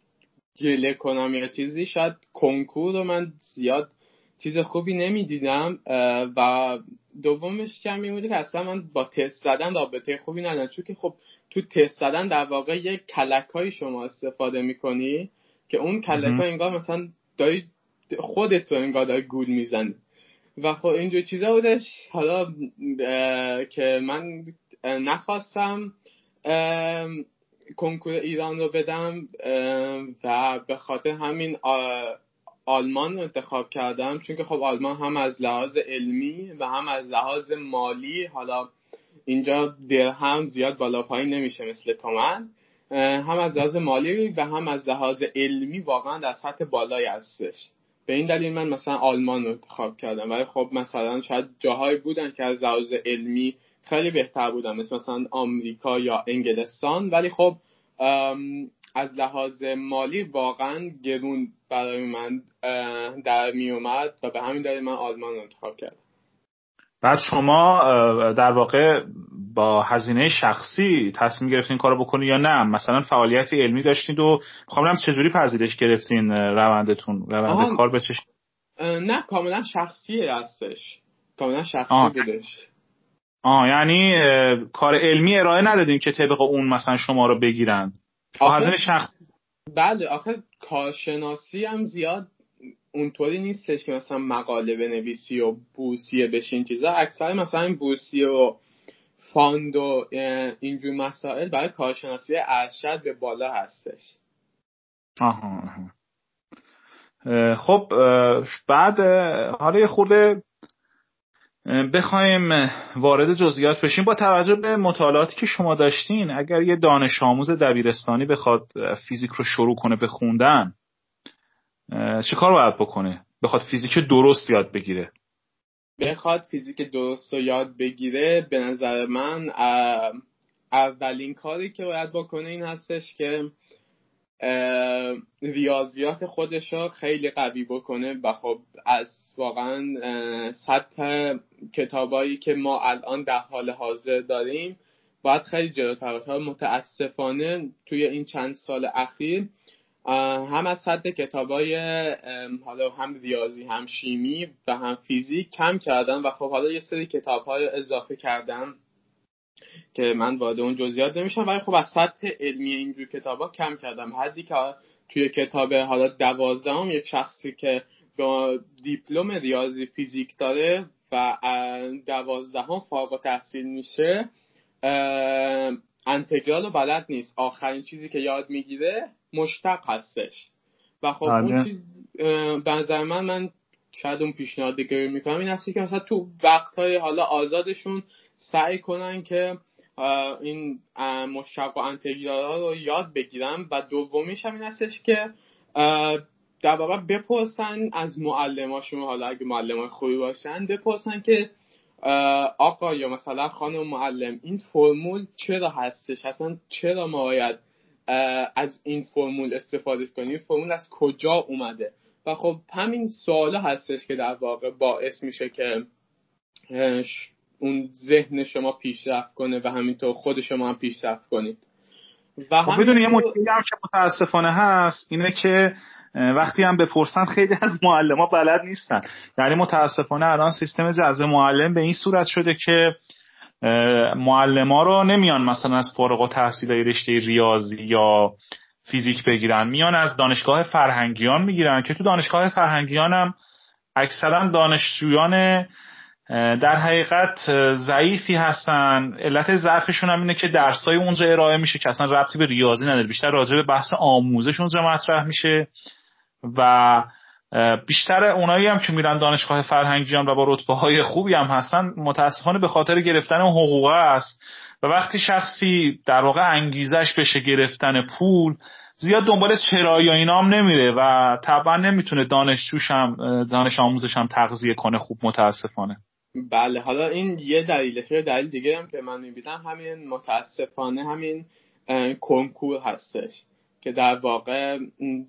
گله کنم یا چیزی. شاید کنکور رو من زیاد چیز خوبی نمی‌دیدم و دومش کم این بوده که اصلا من با تست زدن رابطه خوبی ندارم. چون که خب تو تست زدن در واقع یک کلک های شما استفاده می‌کنی که اون کلک ها انگار مثلا داری خودت رو انگار داری گول می‌زنی. و خب اینجور چیزا بودش. حالا که من نخواستم کنکور ایران رو بدم و به خاطر همین آلمان رو انتخاب کردم چون که خب آلمان هم از لحاظ علمی و هم از لحاظ مالی حالا اینجا درهم زیاد بالا پایین نمیشه مثل تومن هم از لحاظ مالی و هم از لحاظ علمی واقعا در سطح بالایی هستش. به این دلیل من مثلا آلمان رو انتخاب کردم. ولی خب مثلا شاید جاهایی بودن که از لحاظ علمی خیلی بهتر بودن مثل مثلا آمریکا یا انگلستان. ولی خب از لحاظ مالی واقعا گرون برای من در می اومد و به همین دلیل من آلمان رو انتخاب کردم. بعد شما در واقع با هزینه شخصی تصمیم گرفتین کارو بکنید یا نه؟ مثلا فعالیت علمی داشتید و می‌خوام چجوری پذیرش گرفتین روندتون روند کار بچش؟ نه کاملا شخصی هستش. کاملا شخصی بودش. آه یعنی کار علمی ارائه ندادیم که طبق اون مثلا شما رو بگیرن. هزینه شخصی بله آخه کارشناسی هم زیاد اونطوری نیستش که مثلا مقاله بنویسی و بوسیه بشین چیزا. اکثر مثلا این بوسیه و فاند و اینجور مسائل برای کارشناسی ارشد به بالا هستش. آها خب بعد حالا یه خورده بخوایم وارد جزئیات بشیم. با توجه به مطالعاتی که شما داشتین اگر یه دانش آموز دبیرستانی بخواد فیزیک رو شروع کنه به خوندن چه کار باید بکنه؟ بخواد فیزیک درست یاد بگیره؟ بخواد فیزیک درست رو یاد بگیره به نظر من اولین کاری که باید بکنه این هستش که ریاضیات خودش رو خیلی قوی بکنه. و خب از واقعا سطح کتابایی که ما الان در حال حاضر داریم باید خیلی جلوتر متاسفانه توی این چند سال اخیر هم از حد کتابای حالا هم ریاضی هم شیمی و هم فیزیک کم کردن و خب حالا یه سری کتاب های اضافه کردن که من وارد اون جزئیات نمیشم ولی خب از سطح علمی اینجور کتاب ها کم کردم. حدی که توی کتاب حالا دوازدهم یک شخصی که با دیپلم ریاضی فیزیک داره و دوازدهم فارغ تحصیل میشه انتگرال و بلد نیست. آخرین چیزی که یاد می‌گیره مشتق هستش. و خب اون بله. چیز به نظر من من شاید اون پیشنهاد دیگه می‌کنم. این هستی که مثلا تو وقت های حالا آزادشون سعی کنن که این مشتق و انتگرال رو یاد بگیرن. و دومیش هم این هستش که در واقع بپرسن از معلماشون حالا اگه معلم خوبی باشن بپرسن که آقا یا مثلا خانم معلم این فرمول چرا هستش؟ اصلا چرا ما باید از این فرمول استفاده کنیم؟ فرمول از کجا اومده؟ و خب همین سوالا هستش که در واقع باعث میشه که اون ذهن شما پیشرفت کنه و همینطور خود شما هم پیشرفت کنید. و خب بدون یه مشکلی هم که متاسفانه هست اینه که وقتی هم بپرسن خیلی از معلم بلد نیستن. یعنی متاسفانه الان سیستم جذب معلم به این صورت شده که معلم ها رو نمیان مثلا از فارغ و تحصیل رشته ریاضی یا فیزیک بگیرن. میان از دانشگاه فرهنگیان می‌گیرن که تو دانشگاه فرهنگیان هم اکثرا دانشجویان در حقیقت ضعیفی هستن. علت ضعفشون هم اینه که درسای اونجا ارائه میشه که اصلا ربطی به ریاضی نداره. بیشتر راجع به بحث آموزش اونجا مطرح میشه. و بیشتر اونایی هم که میرن دانشگاه فرهنگیان و با رتبه های خوبی هم هستن متاسفانه به خاطر گرفتن حقوقه است. و وقتی شخصی در واقع انگیزش بشه گرفتن پول زیاد دنبال چرا یا اینا هم نمیره و طبعا نمی‌تونه دانشجوش هم دانش آموزش هم تغذیه کنه خوب متاسفانه. بله حالا این یه دلیلش یه دلیل دیگه هم که من می‌بینم همین متاسفانه همین کنکور هستش. که در واقع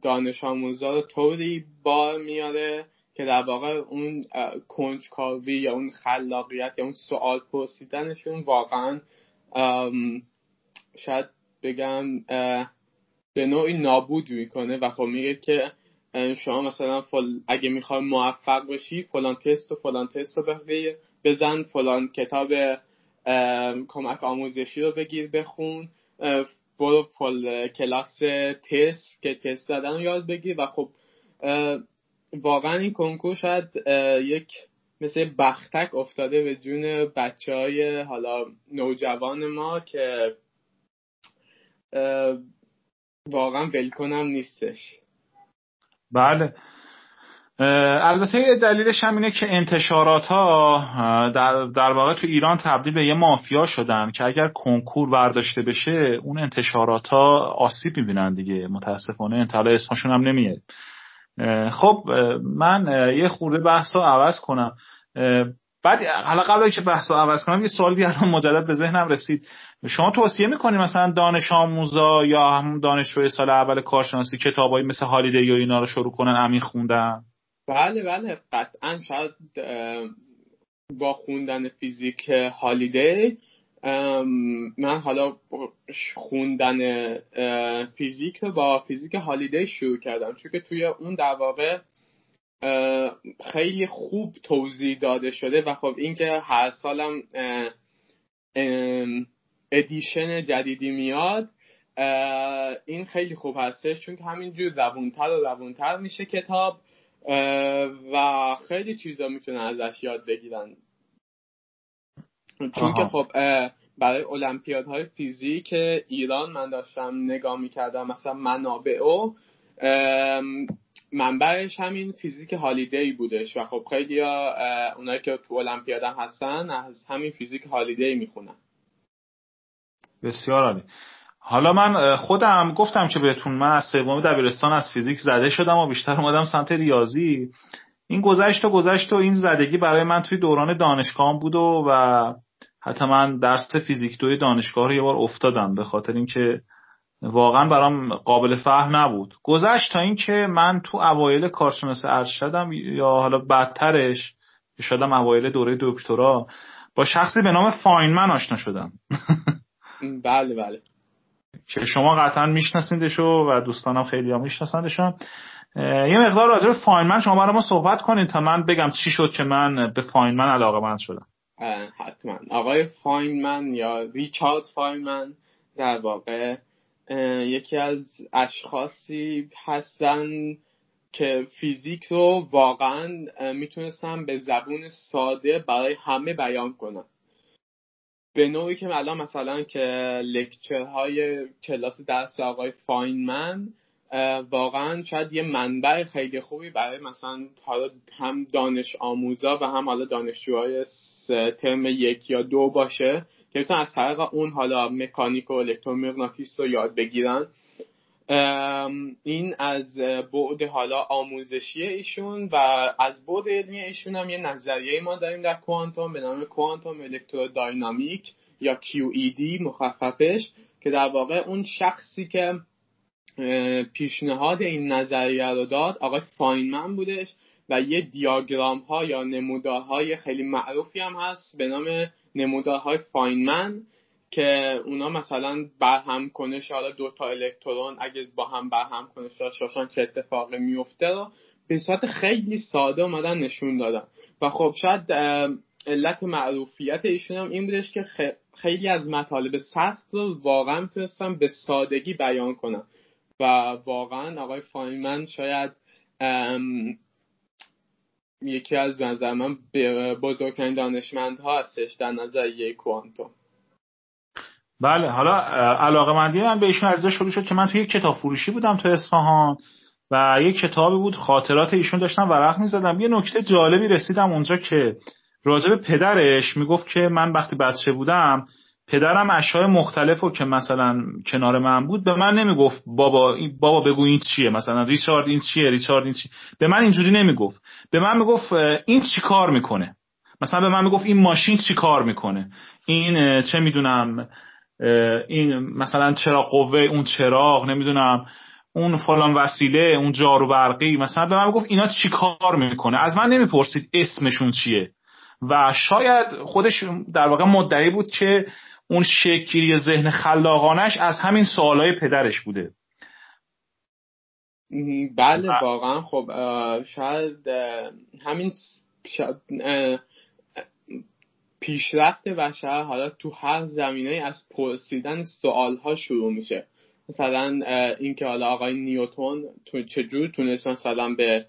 دانش آموزا رو طوری بار میاره که در واقع اون کنجکاوی یا اون خلاقیت یا اون سوال پرسیدنشون واقعا شاید بگم به نوعی نابود می‌کنه و خب میگه که شما مثلا اگه می‌خوای موفق باشی فلان تست و فلان تست رو بزن فلان کتاب کمک آموزشی رو بگیر بخون برو فل کلاس تست که تست زدن رو یاد بگیر و خب واقعا این کنکور شاید یک مثل بختک افتاده به جون بچه های حالا نوجوان ما که واقعا ولکنم نیستش. بله. البته دلیلش هم اینه که انتشارات ها در, در واقع تو ایران تبدیل به یه مافیا شدن که اگر کنکور برداشته بشه اون انتشارات ها آسیب می‌بینن دیگه متاسفانه انتحالا اسمشون هم نمیاد. خب من یه خورده بحث رو عوض کنم. بعد حالا قبل که بحث رو عوض کنم یه سوال الان مجدد به ذهنم رسید. شما توصیه می‌کنید مثلا دانش آموزا یا همون دانشجوی سال اول کارشناسی کتابایی مثل هالیدی یا اینا رو شروع کنن امین خوندن؟ بله بله. قطعا شاید با خوندن فیزیک هالیدی من حالا خوندن فیزیک رو با فیزیک هالیدی شروع کردم. چون که توی اون در واقع خیلی خوب توضیح داده شده و خب اینکه هر سالم ادیشن جدیدی میاد این خیلی خوب هستش. چون که همینجور روونتر و روونتر میشه کتاب. و خیلی چیزا می‌تونن ازش یاد بگیرن. چون که خب برای المپیادهای فیزیک ایران من داشتم نگاه می‌کردم مثلا منابع و منبعش همین فیزیک هالیدی بودش و خب خیلی اونایی که تو المپیاد هستن از همین فیزیک هالیدی می‌خونن. بسیار عالی. حالا من خودم گفتم که بهتون من از سوم دبیرستان از فیزیک زده شدم و بیشتر اومدم سمت ریاضی. این گذشت و گذشت و این زدگی برای من توی دوران دانشگاه بود و, و حتی من درس فیزیک دوی دانشگاه رو یه بار افتادم به خاطر اینکه واقعا برام قابل فهم نبود. گذشت تا اینکه من تو اوایل کارشناس ارشدم یا حالا بدترش شدم اوایل دوره دکترا با شخصی به نام فاینمن آشنا شدم. بله بله. که شما قطعا میشناسیدشو و دوستانم خیلی هم میشناسندشون یه مقدار راجع به فاینمن شما برای ما صحبت کنید تا من بگم چی شد که من به فاینمن علاقه مند شدم. حتما. آقای فاینمن یا ریچارد فاینمن در واقع یکی از اشخاصی هستن که فیزیک رو واقعا می‌تونستن به زبون ساده برای همه بیان کنن. به نوعی که الان مثلا که lecture های کلاس درس آقای فاینمن واقعا شاید یه منبع خیلی خوبی برای مثلا هم دانش آموزا و هم حالا دانشجوهای ترم یک یا دو باشه که بتونن از طریق اون حالا مکانیک و الکترومغناطیس رو یاد بگیرن. این از بعد حالا آموزشی ایشون و از بعد علمی ایشون هم یه نظریه ما داریم در کوانتوم به نام کوانتوم الکتروداینامیک یا QED مخففش که در واقع اون شخصی که پیشنهاد این نظریه رو داد آقای فاینمن بودش و یه دیاگرام ها یا نمودارهای خیلی معروفی هم هست به نام نمودارهای فاینمن. که اونا مثلا برهم کنش حالا دو تا الکترون اگه با هم برهم کنش داشته چه اتفاقی میفته رو به صورت خیلی ساده اومدن نشون دادن. و خب شاید علت معروفیت ایشون هم این بودش که خیلی از مطالب سخت رو واقعا می‌تونستم به سادگی بیان کنم و واقعا آقای فاینمن شاید یکی از نظر من بزرگترین دانشمندها هستش در نظر یک کوانتوم. بله حالا علاقه مندی من به ایشون از شروع شد که من توی یک کتاب فروشی بودم تو اصفهان و یک کتابی بود خاطرات ایشون داشتم ورق می‌زدم. یه نکته جالبی رسیدم اونجا که راجب پدرش می‌گفت که من وقتی بچه بودم پدرم اشیاء مختلف و که مثلا کنار من بود به من نمی‌گفت بابا بابا بگو این چیه مثلا ریچارد این چیه ریچارد این چیه. به من اینجوری نمی‌گفت. به من می‌گفت این چی کار می‌کنه؟ مثلا به من می‌گفت این ماشین چی کار می‌کنه؟ این چه می‌دونم این مثلا چراغ قوه اون چراغ نمی‌دونم اون فلان وسیله اون جارو برقی مثلا به من گفت اینا چی کار می‌کنه؟ از من نمی‌پرسید اسمشون چیه. و شاید خودش در واقع مدعی بود که اون شکلی ذهن خلاقانش از همین سوالای پدرش بوده. بله واقعا خب شاید همین پیشرفت بشر حالا تو هر زمینه از پرسیدن سوال ها شروع میشه. مثلا اینکه حالا آقای نیوتون تو چجور تونست مثلا به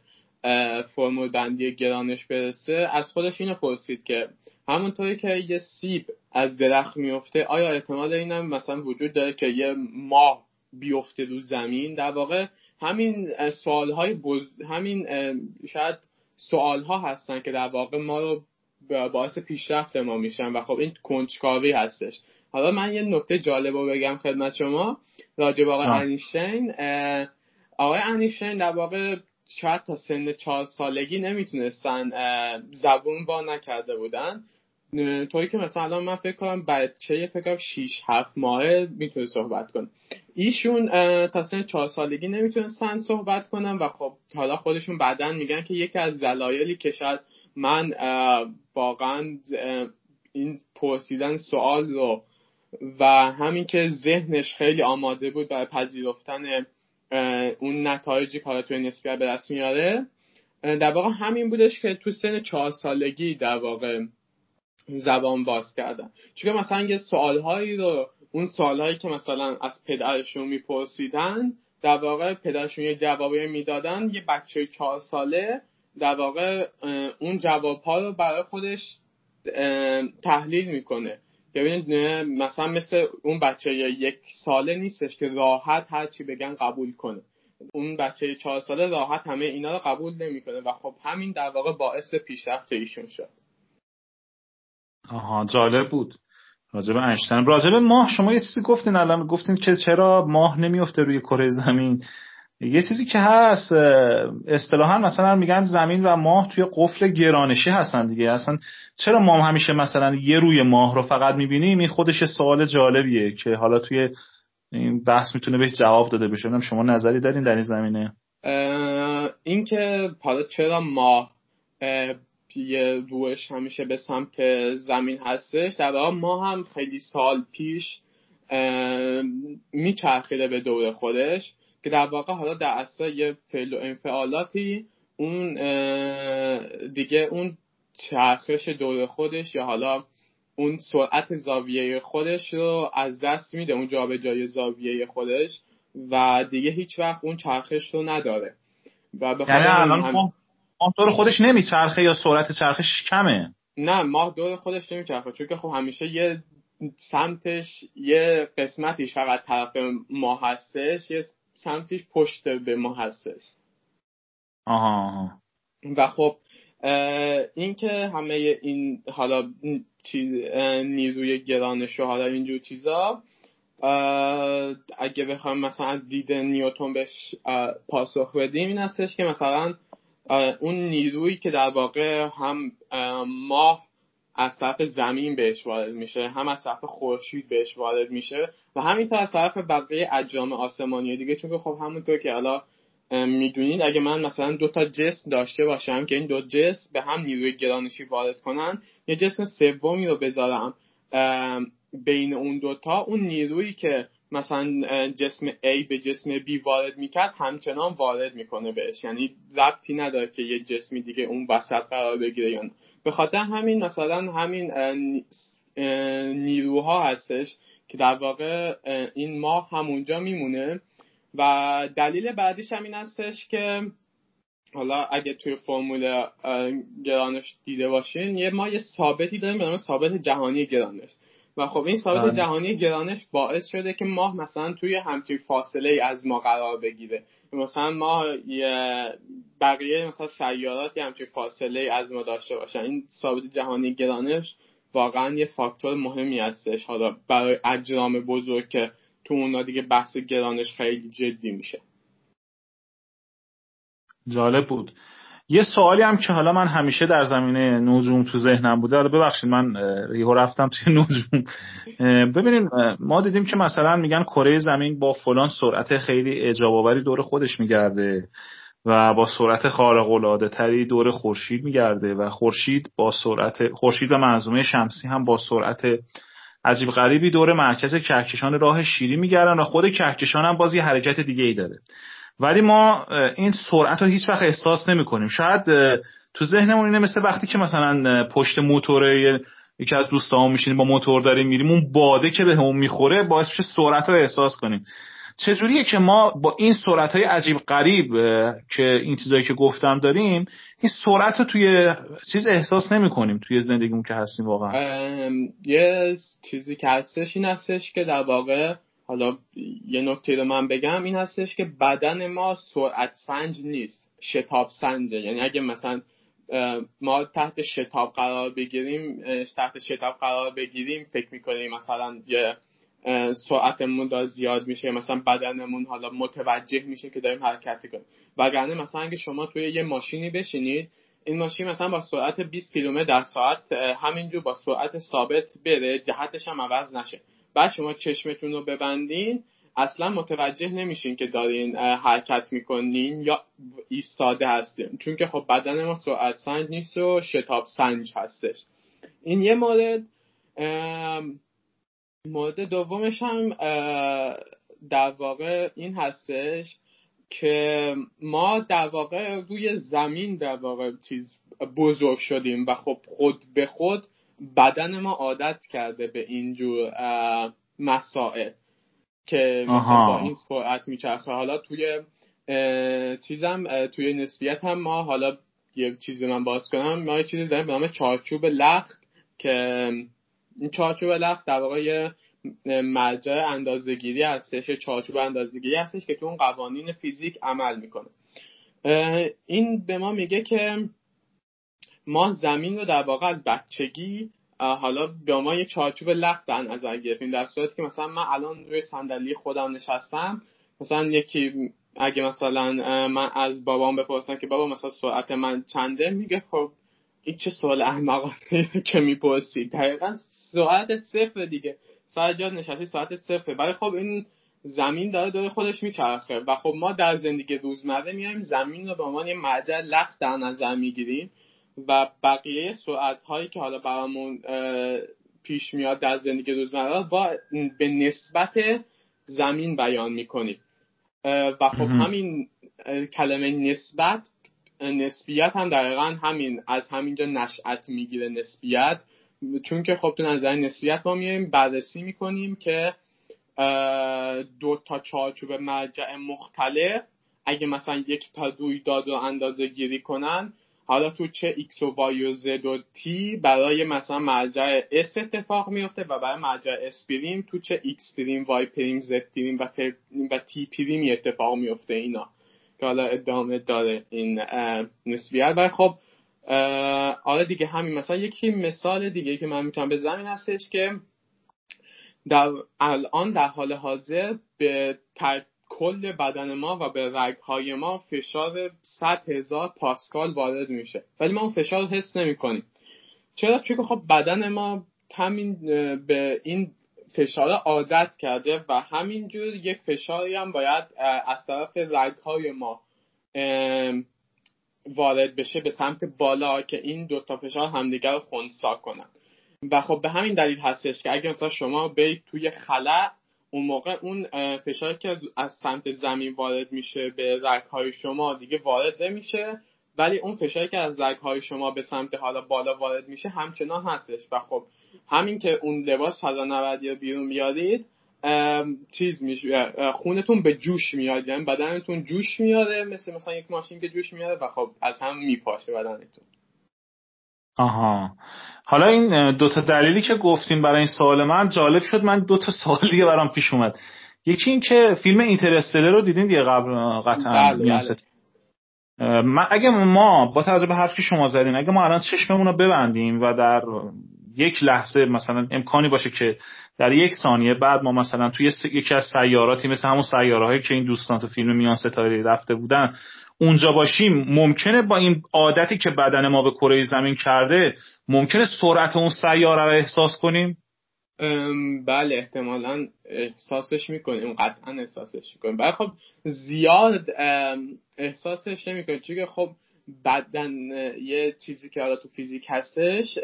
فرمول بندی گرانش برسه از خودش اینو پرسید که همونطوری که یه سیب از درخت میفته آیا احتمال اینم مثلا وجود داره که یه ماه بیفته رو زمین؟ در واقع همین سوال های همین شاید سوال ها هستن که در واقع ما رو باعث پیشرفت ما میشن و خب این کنجکاوی هستش. حالا من یه نکته جالب رو بگم خدمت شما. راجع به آقای انیشتین آقای انیشتین در واقع شاید تا سن چهار سالگی نمی‌تونستن زبون با نکرده بودن. طوری که مثلا من فکر کنم بچه فکر کنم 6 7 ماهه می‌تونه صحبت کنه. ایشون تا سن 4 سالگی نمی‌تونستن صحبت کنن و خب حالا خودشون بعدا میگن که یکی از دلایلی که شاید من واقعا این پرسیدن سوال رو و همین که ذهنش خیلی آماده بود برای پذیرفتن اون نتایجی که توی نسبیت به دست میاره. در واقع همین بودش که تو سن چهار سالگی در واقع زبان باز کردن چون مثلا یه سوالهایی رو اون سوالهایی که مثلا از پدرشون میپرسیدن در واقع پدرشون یه جوابی می‌دادن یه بچه چهار ساله در واقع اون جواب ها رو برای خودش تحلیل می‌کنه. ببینید مثلا مثل اون بچه یک ساله نیستش که راحت هر چی بگن قبول کنه. اون بچه چهار ساله راحت همه اینا رو قبول نمی‌کنه و خب همین در واقع باعث پیشرفت ایشون شد. آها جالب بود. راجب انشتن راجب ماه شما یه چیزی گفتین الان. گفتین که چرا ماه نمیفته روی کره زمین؟ یه چیزی که هست اصطلاحا مثلا میگن زمین و ماه توی قفل گرانشی هستن دیگه. اصلا چرا ما همیشه مثلا یه روی ماه رو فقط می‌بینیم این خودش سوال جالبیه که حالا توی این بحث می‌تونه بهش جواب داده بشه. شما نظری دارین در این زمینه؟ این که حالا چرا ماه یه روش همیشه به سمت زمین هستش در واقع ما هم خیلی سال پیش میچرخیده به دور خودش. که در واقع حالا در اصل یه فعل و انفعالاتی اون دیگه اون چرخش دور خودش یا حالا اون سرعت زاویه خودش رو از دست میده اون جابجایی زاویه خودش و دیگه هیچ وقت اون چرخش رو نداره. و به یعنی الان هم... ماه دور خودش نمیچرخه یا سرعت چرخش کمه؟ نه ماه دور خودش نمیچرخه چون که خب همیشه یه سمتش یه قسمتیش فقط طرف ماه هستش یه سمتش پشت به ما هستش. آها و خب این که همه این حالا چیز نیروی گرانش و حالا اینجور چیزا اگه بخوام مثلا از دید نیوتون بهش پاسخ بدیم این هستش که مثلا اون نیرویی که در واقع هم ماه از طرف زمین بهش وارد میشه هم از طرف خورشید بهش وارد میشه و همینطور از طرف بقیه اجرام آسمانی دیگه. چون خب همونطور که حالا می‌دونید اگه من مثلا دو تا جسم داشته باشم که این دو جسم به هم نیروی گرانشی وارد کنن یه جسم سومی رو بذارم بین اون دوتا اون نیرویی که مثلا جسم A به جسم B وارد می‌کرد همچنان وارد می‌کنه بهش. یعنی ربطی نداره که یه جسمی دیگه اون وسط قرار بگیره یا نه. به خاطر همین مثلا همین نیروها هستش که در واقع این ماه همونجا میمونه و دلیل بعدیش هم این هستش که حالا اگه توی فرمول گرانش دیده باشین یه ما یه ثابتی داریم به نام ثابت جهانی گرانش. و خب این ثابت بله. جهانی گرانش باعث شده که ماه مثلا توی همچین فاصله از ما قرار بگیره. مثلا ما بقیه مثلا سیارات همچین فاصله از ما داشته باشن. این ثابت جهانی گرانش واقعا یه فاکتور مهمی هستش. حالا برای اجرام بزرگ که تو اونا دیگه بحث گرانش خیلی جدی میشه. جالب بود. یه سوالی هم که حالا من همیشه در زمینه نجوم تو ذهنم بوده. حالا ببخشید من ریهو رفتم توی نجوم. ببینیم ما دیدیم که مثلا میگن کره زمین با فلان سرعت خیلی آوری دور خودش میگرده و با سرعت خارق العاده تری دور خورشید میگرده و خورشید با سرعت خورشید و منظومه شمسی هم با سرعت عجیب غریبی دور مرکز کهکشان راه شیری میگردن و خود کهکشان هم باز یه حرکت دیگه ای داره. ولی ما این سرعت رو هیچ وقت احساس نمی کنیم شاید تو ذهنمون اینه مثل وقتی که مثلا پشت موتور یکی از دوستامون میشینیم با موتور داریم میریم اون باده که به همون می‌خوره باعث میشه سرعت رو احساس کنیم. چجوریه که ما با این سرعت های عجیب غریب که این چیزایی که گفتم داریم این سرعت رو توی چیز احساس نمی کنیم توی زندگیمون که هستیم واقعا؟ یه چیزی که هستش این هستش که در واقع حالا یه نکته رو من بگم این هستش که بدن ما سرعت سنج نیست شتاب سنجه. یعنی اگه مثلا ما تحت شتاب قرار بگیریم تحت شتاب قرار بگیریم فکر می‌کنیم مثلا یه سرعتمون داره زیاد میشه مثلا بدنمون حالا متوجه میشه که داریم حرکت کنیم وگرنه مثلا اگه شما توی یه ماشینی بشینید این ماشین مثلا با سرعت 20 کیلومتر در ساعت همینجور با سرعت ثابت بره جهتش هم عوض نشه. بعد شما چشمتون رو ببندین اصلا متوجه نمیشین که دارین حرکت می‌کنین یا ایستاده هستین. چون که خب بدن ما سرعت سنج نیست و شتاب سنج هستش. این یه مورد. مورد دومش هم در واقع این هستش که ما در واقع روی زمین در واقع چیز بزرگ شدیم و خب خود به خود بدن ما عادت کرده به اینجور مسائل که مثلا با این سرعت میچرخه. حالا توی چیزم توی نسبیت هم ما حالا یه چیزی من باز کنم ما یه چیزی داریم به نام چارچوب لخت که این چارچوب لخت در واقع یه مرجع اندازهگیری هستش چارچوب اندازهگیری هستش که تو اون قوانین فیزیک عمل می‌کنه. این به ما میگه که ما زمین رو در واقع از بچگی حالا به ما یه چارچوب لخت در نظر گرفتیم. در صورتی که مثلا من الان روی صندلی خودم نشستم مثلا یکی اگه مثلا من از بابام بپرسم که بابا مثلا سرعت من چنده؟ میگه خب این چه سوال احمقانه که می‌پرسی؟ دقیقا سرعت صفر دیگه. ساعت جا نشستی ساعت صفره. ولی خب این زمین داره دور خودش میچرخه. و خب ما در زندگی روزمره میایم زمین رو به عنوان یه مرجع لخت در نظر می‌گیریم. و بقیه سرعت هایی که حالا برامون پیش میاد در زندگی روزمره با به نسبت زمین بیان می‌کنیم. و خب همین کلمه نسبت نسبیت هم دقیقا همین از همینجا نشأت می‌گیره نسبیت. چون که خب تو نظر نسبیت ما میایم بررسی می‌کنیم که دو تا چارچوب مرجع مختلف اگه مثلا یک تا داد و اندازه گیری کنن حالا تو چه x و y و z و t برای مثلا مرجع s اتفاق میفته و برای مرجع s پریم تو چه x پریم y پریم z پریم و, و t پریمی اتفاق میفته اینا که حالا ادامه داره این نسبیت. و خب آره دیگه همین مثلا یکی مثال دیگه که من می‌تونم بزنم این هستش که در الان در حال حاضر به کل بدن ما و به رگهای ما فشار 100 هزار پاسکال وارد میشه. ولی ما اون فشار حس نمی کنیم چرا؟ چون خب بدن ما همین به این فشار عادت کرده و همینجور یک فشاری هم باید از طرف رگ های ما وارد بشه به سمت بالا که این دوتا فشار همدیگر رو خونسا کنن. و خب به همین دلیل هستش که اگه مثلا شما برید توی خلع اون موقع اون فشاری که از سمت زمین وارد میشه به های شما دیگه وارد نمیشه ولی اون فشاری که از های شما به سمت حالا بالا وارد میشه همچنان هستش. و خب همین که اون لباس فضانوردی رو بیرون بیارید چیز میشه خونتون به جوش میاد. یعنی بدنتون جوش میاره مثل مثلا یک ماشین که جوش میاره و خب از هم میپاشه بدنتون. آها. حالا این دوتا دلیلی که گفتیم برای این سوال من جالب شد من دوتا سوال دیگه برام پیش اومد. یکی این که فیلم اینترستلر رو دیدین دیگه قبل قطعا؟ بله, بله. من اگه ما با توجه به حرفی شما زدین اگه ما الان چشممون رو ببندیم و در یک لحظه مثلا امکانی باشه که در یک ثانیه بعد ما مثلا توی یکی از سیاراتی مثل همون سیاره که این دوستان تو فیلم میان ستاره رفته بودن اونجا باشیم ممکنه با این عادتی که بدن ما به کره زمین کرده ممکنه سرعت اون سیاره رو احساس کنیم؟ بله احتمالا احساسش می‌کنیم قطعا احساسش می‌کنیم. بله خب زیاد احساسش نمی‌کنیم. چون خب بدن یه چیزی که حالا تو فیزیک هستش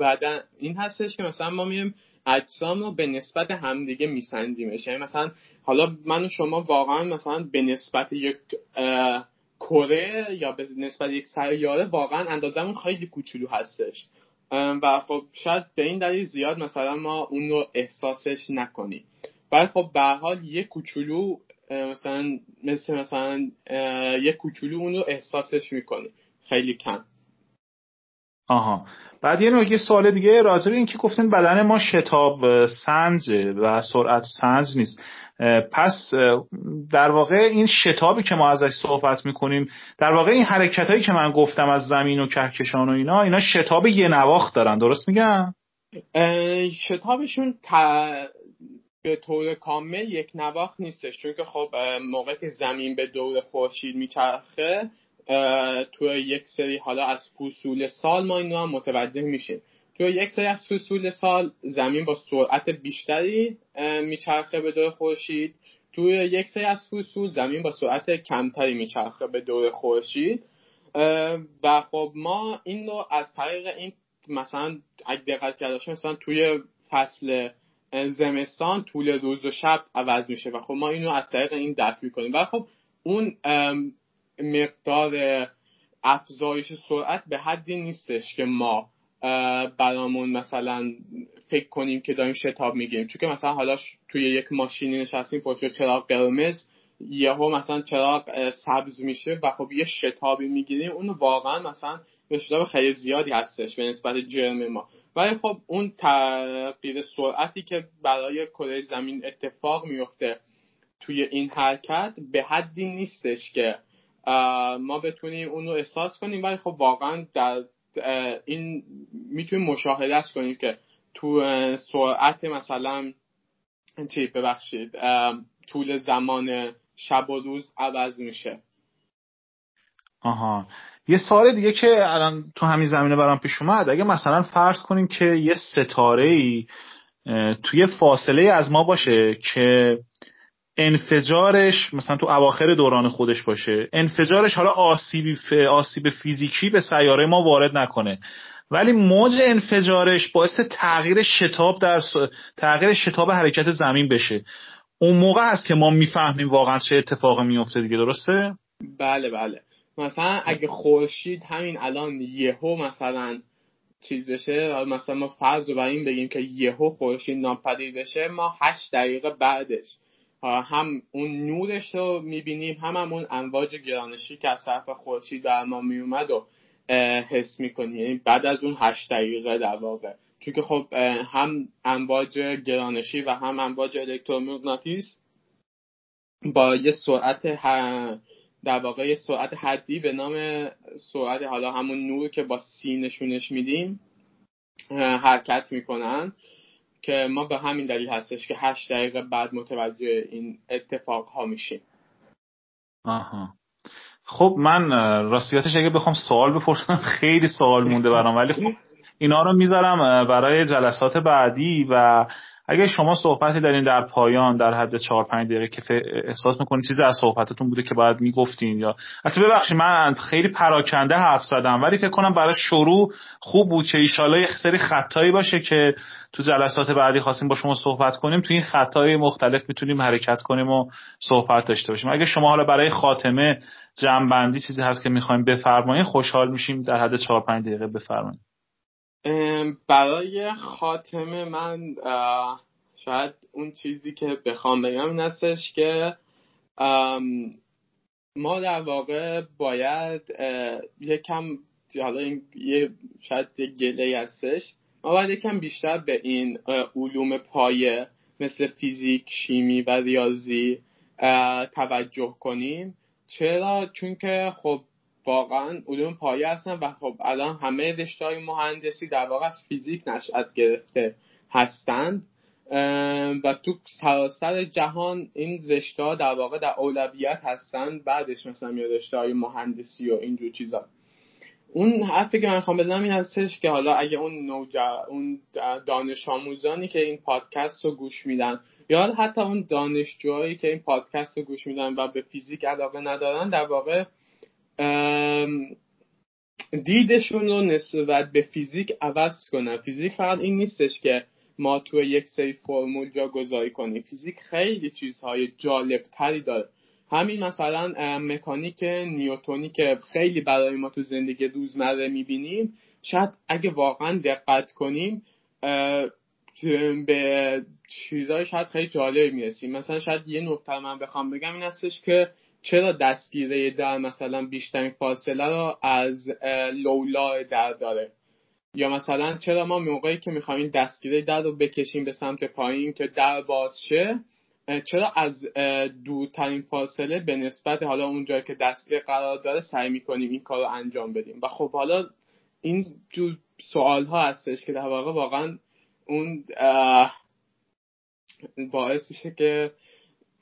بدن این هستش که مثلا ما میم اجسام رو به نسبت همدیگه میسنجیمش. یعنی مثلا حالا من و شما واقعا مثلا به نسبت یک کره یا به نسبت یک سیاره واقعا اندازمون خیلی کوچولو هستش. و خب شاید به این دلیل زیاد مثلا ما اون رو احساسش نکنیم. ولی خب به حال یه کوچولو مثلا مثل مثلا یه کوچولو اون رو احساسش می‌کنیم خیلی کم. آها. بعد یه نوعی سوال دیگه راجع به اینکه گفتین بدن ما شتاب سنج و سرعت سنج نیست. پس در واقع این شتابی که ما ازش صحبت می‌کنیم در واقع این حرکت هایی که من گفتم از زمین و کهکشان و اینا اینا شتاب یه نواخت دارن. درست میگم؟ شتابشون به طور کامل یک نواخت نیستش. چون که خب موقع که زمین به دور خورشید میچرخه توی یک سری حالا از فصول سال ما اینو هم متوجه میشیم. توی یک سری از فصول سال زمین با سرعت بیشتری میچرخه به دور خورشید. توی یک سری از فصول زمین با سرعت کمتری میچرخه به دور خورشید. و خب ما این رو از طریق این مثلا اگه دقت کرده مثلا توی فصل زمستان طول روز و شب عوض میشه و خب ما اینو از طریق این درک می‌کنیم. و خب اون مقدار افزایش سرعت به حدی نیستش که ما برامون مثلا فکر کنیم که داریم شتاب می‌گیریم. چون که مثلا حالا توی یک ماشینی نشستیم پشت چراغ قرمز؟ یهو مثلا چراغ سبز میشه و خب یه شتابی می‌گیریم. اون واقعا مثلا یه شتاب خیلی زیادی هستش به نسبت جرم ما. ولی خب اون تغییر سرعتی که برای کره زمین اتفاق میفته توی این حرکت به حدی نیستش که ما بتونیم اون رو احساس کنیم. ولی خب واقعا در این می‌تونیم مشاهدهش کنیم که تو سرعت مثلا چی ببخشید طول زمان شب و روز عوض میشه. آها. یه سوال دیگه که الان تو همین زمینه برام پیش اومد. اگه مثلا فرض کنیم که یه ستاره ای توی فاصله از ما باشه که انفجارش مثلا تو اواخر دوران خودش باشه. انفجارش حالا آسیب آسیب فیزیکی به سیاره ما وارد نکنه. ولی موج انفجارش باعث تغییر شتاب در تغییر شتاب حرکت زمین بشه. اون موقع هست که ما می‌فهمیم واقعا چه اتفاقی میفته دیگه درسته؟ بله بله. مثلا اگه خورشید همین الان یهو مثلا چیز بشه مثلا ما فرض رو بر این بگیم که یهو خورشید ناپدید بشه ما هشت دقیقه بعدش هم اون نورش رو می‌بینیم هم, هم اون امواج گرانشی که از طرف خورشید بر ما میومد و حس می‌کنیم. یعنی بعد از اون هشت دقیقه در واقع. چون که خب هم امواج گرانشی و هم امواج الکترومغناطیس با یه سرعت در واقع یه سرعت حدی به نام سرعت حالا همون نور که با سی نشونش میدیم حرکت می‌کنن. که ما به همین دلیل هستش که هشت دقیقه بعد متوجه این اتفاق ها میشیم. آها. خب من راستیاتش اگه بخوام سوال بپرسم خیلی سوال مونده برام ولی خب اینا رو می‌ذارم برای جلسات بعدی و اگه شما صحبتی دارین در پایان در حد 4 5 دقیقه که احساس می‌کنید چیزی از صحبتتون بوده که باید می‌گفتین یا البته ببخشید من خیلی پراکنده حرف زدم ولی فکر کنم برای شروع خوب بود که ایشالا یه سری خطایی باشه که تو جلسات بعدی خواستیم با شما صحبت کنیم. تو این خطای مختلف می‌تونیم حرکت کنیم و صحبت داشته باشیم. اگه شما حالا برای خاتمه جنبندی چیزی هست که می‌خوایم بفرمایید خوشحال میشیم در حد 4 5 دقیقه بفرمایید برای خاتمه من شاید اون چیزی که بخوام بگم این هستش که ما در واقع باید یکم حالا این یه شاید گله هستش. ما باید یکم بیشتر به این علوم پایه مثل فیزیک شیمی و ریاضی توجه کنیم. چرا؟ چون که خب واقعا علوم پایه هستن و خب الان همه رشته های مهندسی در واقع از فیزیک نشأت گرفته هستند. و تو سراسر جهان این رشته در واقع در اولویت هستن بعدش مثلا میاد رشته های مهندسی و اینجور چیزا. اون حرفی که من خوام بزنم این هستش که حالا اگه اون نوجا اون دانش آموزانی که این پادکست رو گوش میدن یا حتی اون دانشجوهایی که این پادکست رو گوش میدن و به فیزیک علاقه ندارن در واقع دیدشون رو نسبت به فیزیک عوض کنن. فیزیک فقط این نیستش که ما توی یک سری فرمول جا گذاری کنیم. فیزیک خیلی چیزهای جالب تری داره. همین مثلا مکانیک نیوتونی که خیلی برای ما تو زندگی روزمره می‌بینیم شاید اگه واقعا دقت کنیم به چیزهای شاید خیلی جالب می‌رسیم. مثلا شاید یه نکته من بخوام بگم این هستش که چرا دستگیره در مثلا بیشترین فاصله رو از لولا در داره؟ یا مثلا چرا ما موقعی که می‌خوایم این دستگیره در رو بکشیم به سمت پایین که در باز شه چرا از دورترین فاصله به نسبت حالا اون جایی که دستگیره قرار داره سعی می‌کنیم این کار رو انجام بدیم؟ و خب حالا این جور سوال ها هستش که در واقع واقعا اون باعث میشه که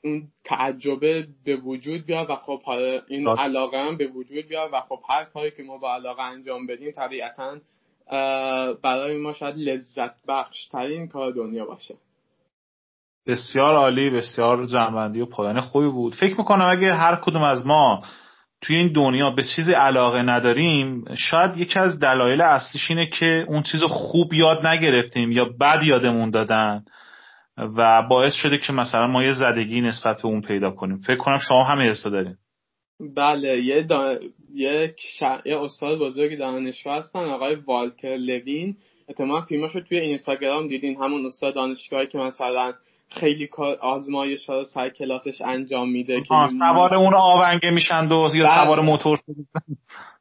اون تعجبه به وجود بیاد و خب حالا این علاقه هم به وجود بیاد و خب هر کاری که ما با علاقه انجام بدیم طبیعتا برای ما شاید لذت بخش ترین کار دنیا باشه. بسیار عالی بسیار جنبندی و پایان خوبی بود. فکر می‌کنم اگه هر کدوم از ما توی این دنیا به چیزی علاقه نداریم شاید یکی از دلایل اصلیش اینه که اون چیز خوب یاد نگرفتیم یا بد یادمون دادن. و باعث شده که مثلا ما یه زدگی نسبت به اون پیدا کنیم. فکر کنم شما همه حسو دارین. بله یه دا... یک یه استاد بزرگ دانشگاه هستن آقای والتر لوین. احتمال فیلماشو توی اینستاگرام دیدین. همون استاد دانشگاهی که مثلا خیلی کار آزمایش ها سر کلاسش انجام میده که سوار اون آونگه میشن و یا بله. سوار موتور.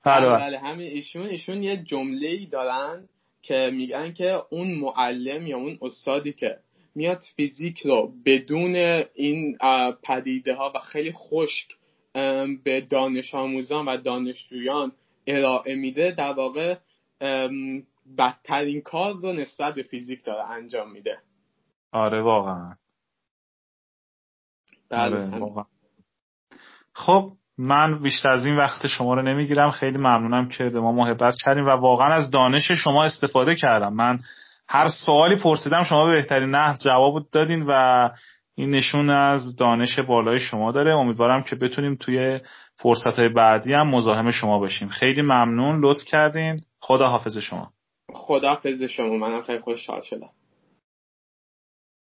بله بله. همین ایشون ایشون یه جمله ای دارن که میگن که اون معلم یا اون استادی که میاد فیزیک رو بدون این پدیده ها و خیلی خشک به دانش آموزان و دانشجویان ارائه میده در واقع بدترین کار رو نسبت به فیزیک داره انجام میده. آره واقعا. بله. آره، واقعا. خب من بیشتر از این وقت شما رو نمی‌گیرم. خیلی ممنونم که به ما محبت کردیم و واقعا از دانش شما استفاده کردم. من هر سوالی پرسیدم شما به بهترین نحو جواب دادین و این نشون از دانش بالای شما داره. امیدوارم که بتونیم توی فرصت بعدی هم مزاحم شما باشیم. خیلی ممنون. لطف کردین. خدا حافظ شما. خدا حافظ شما. منم خیلی خوشحال شدم.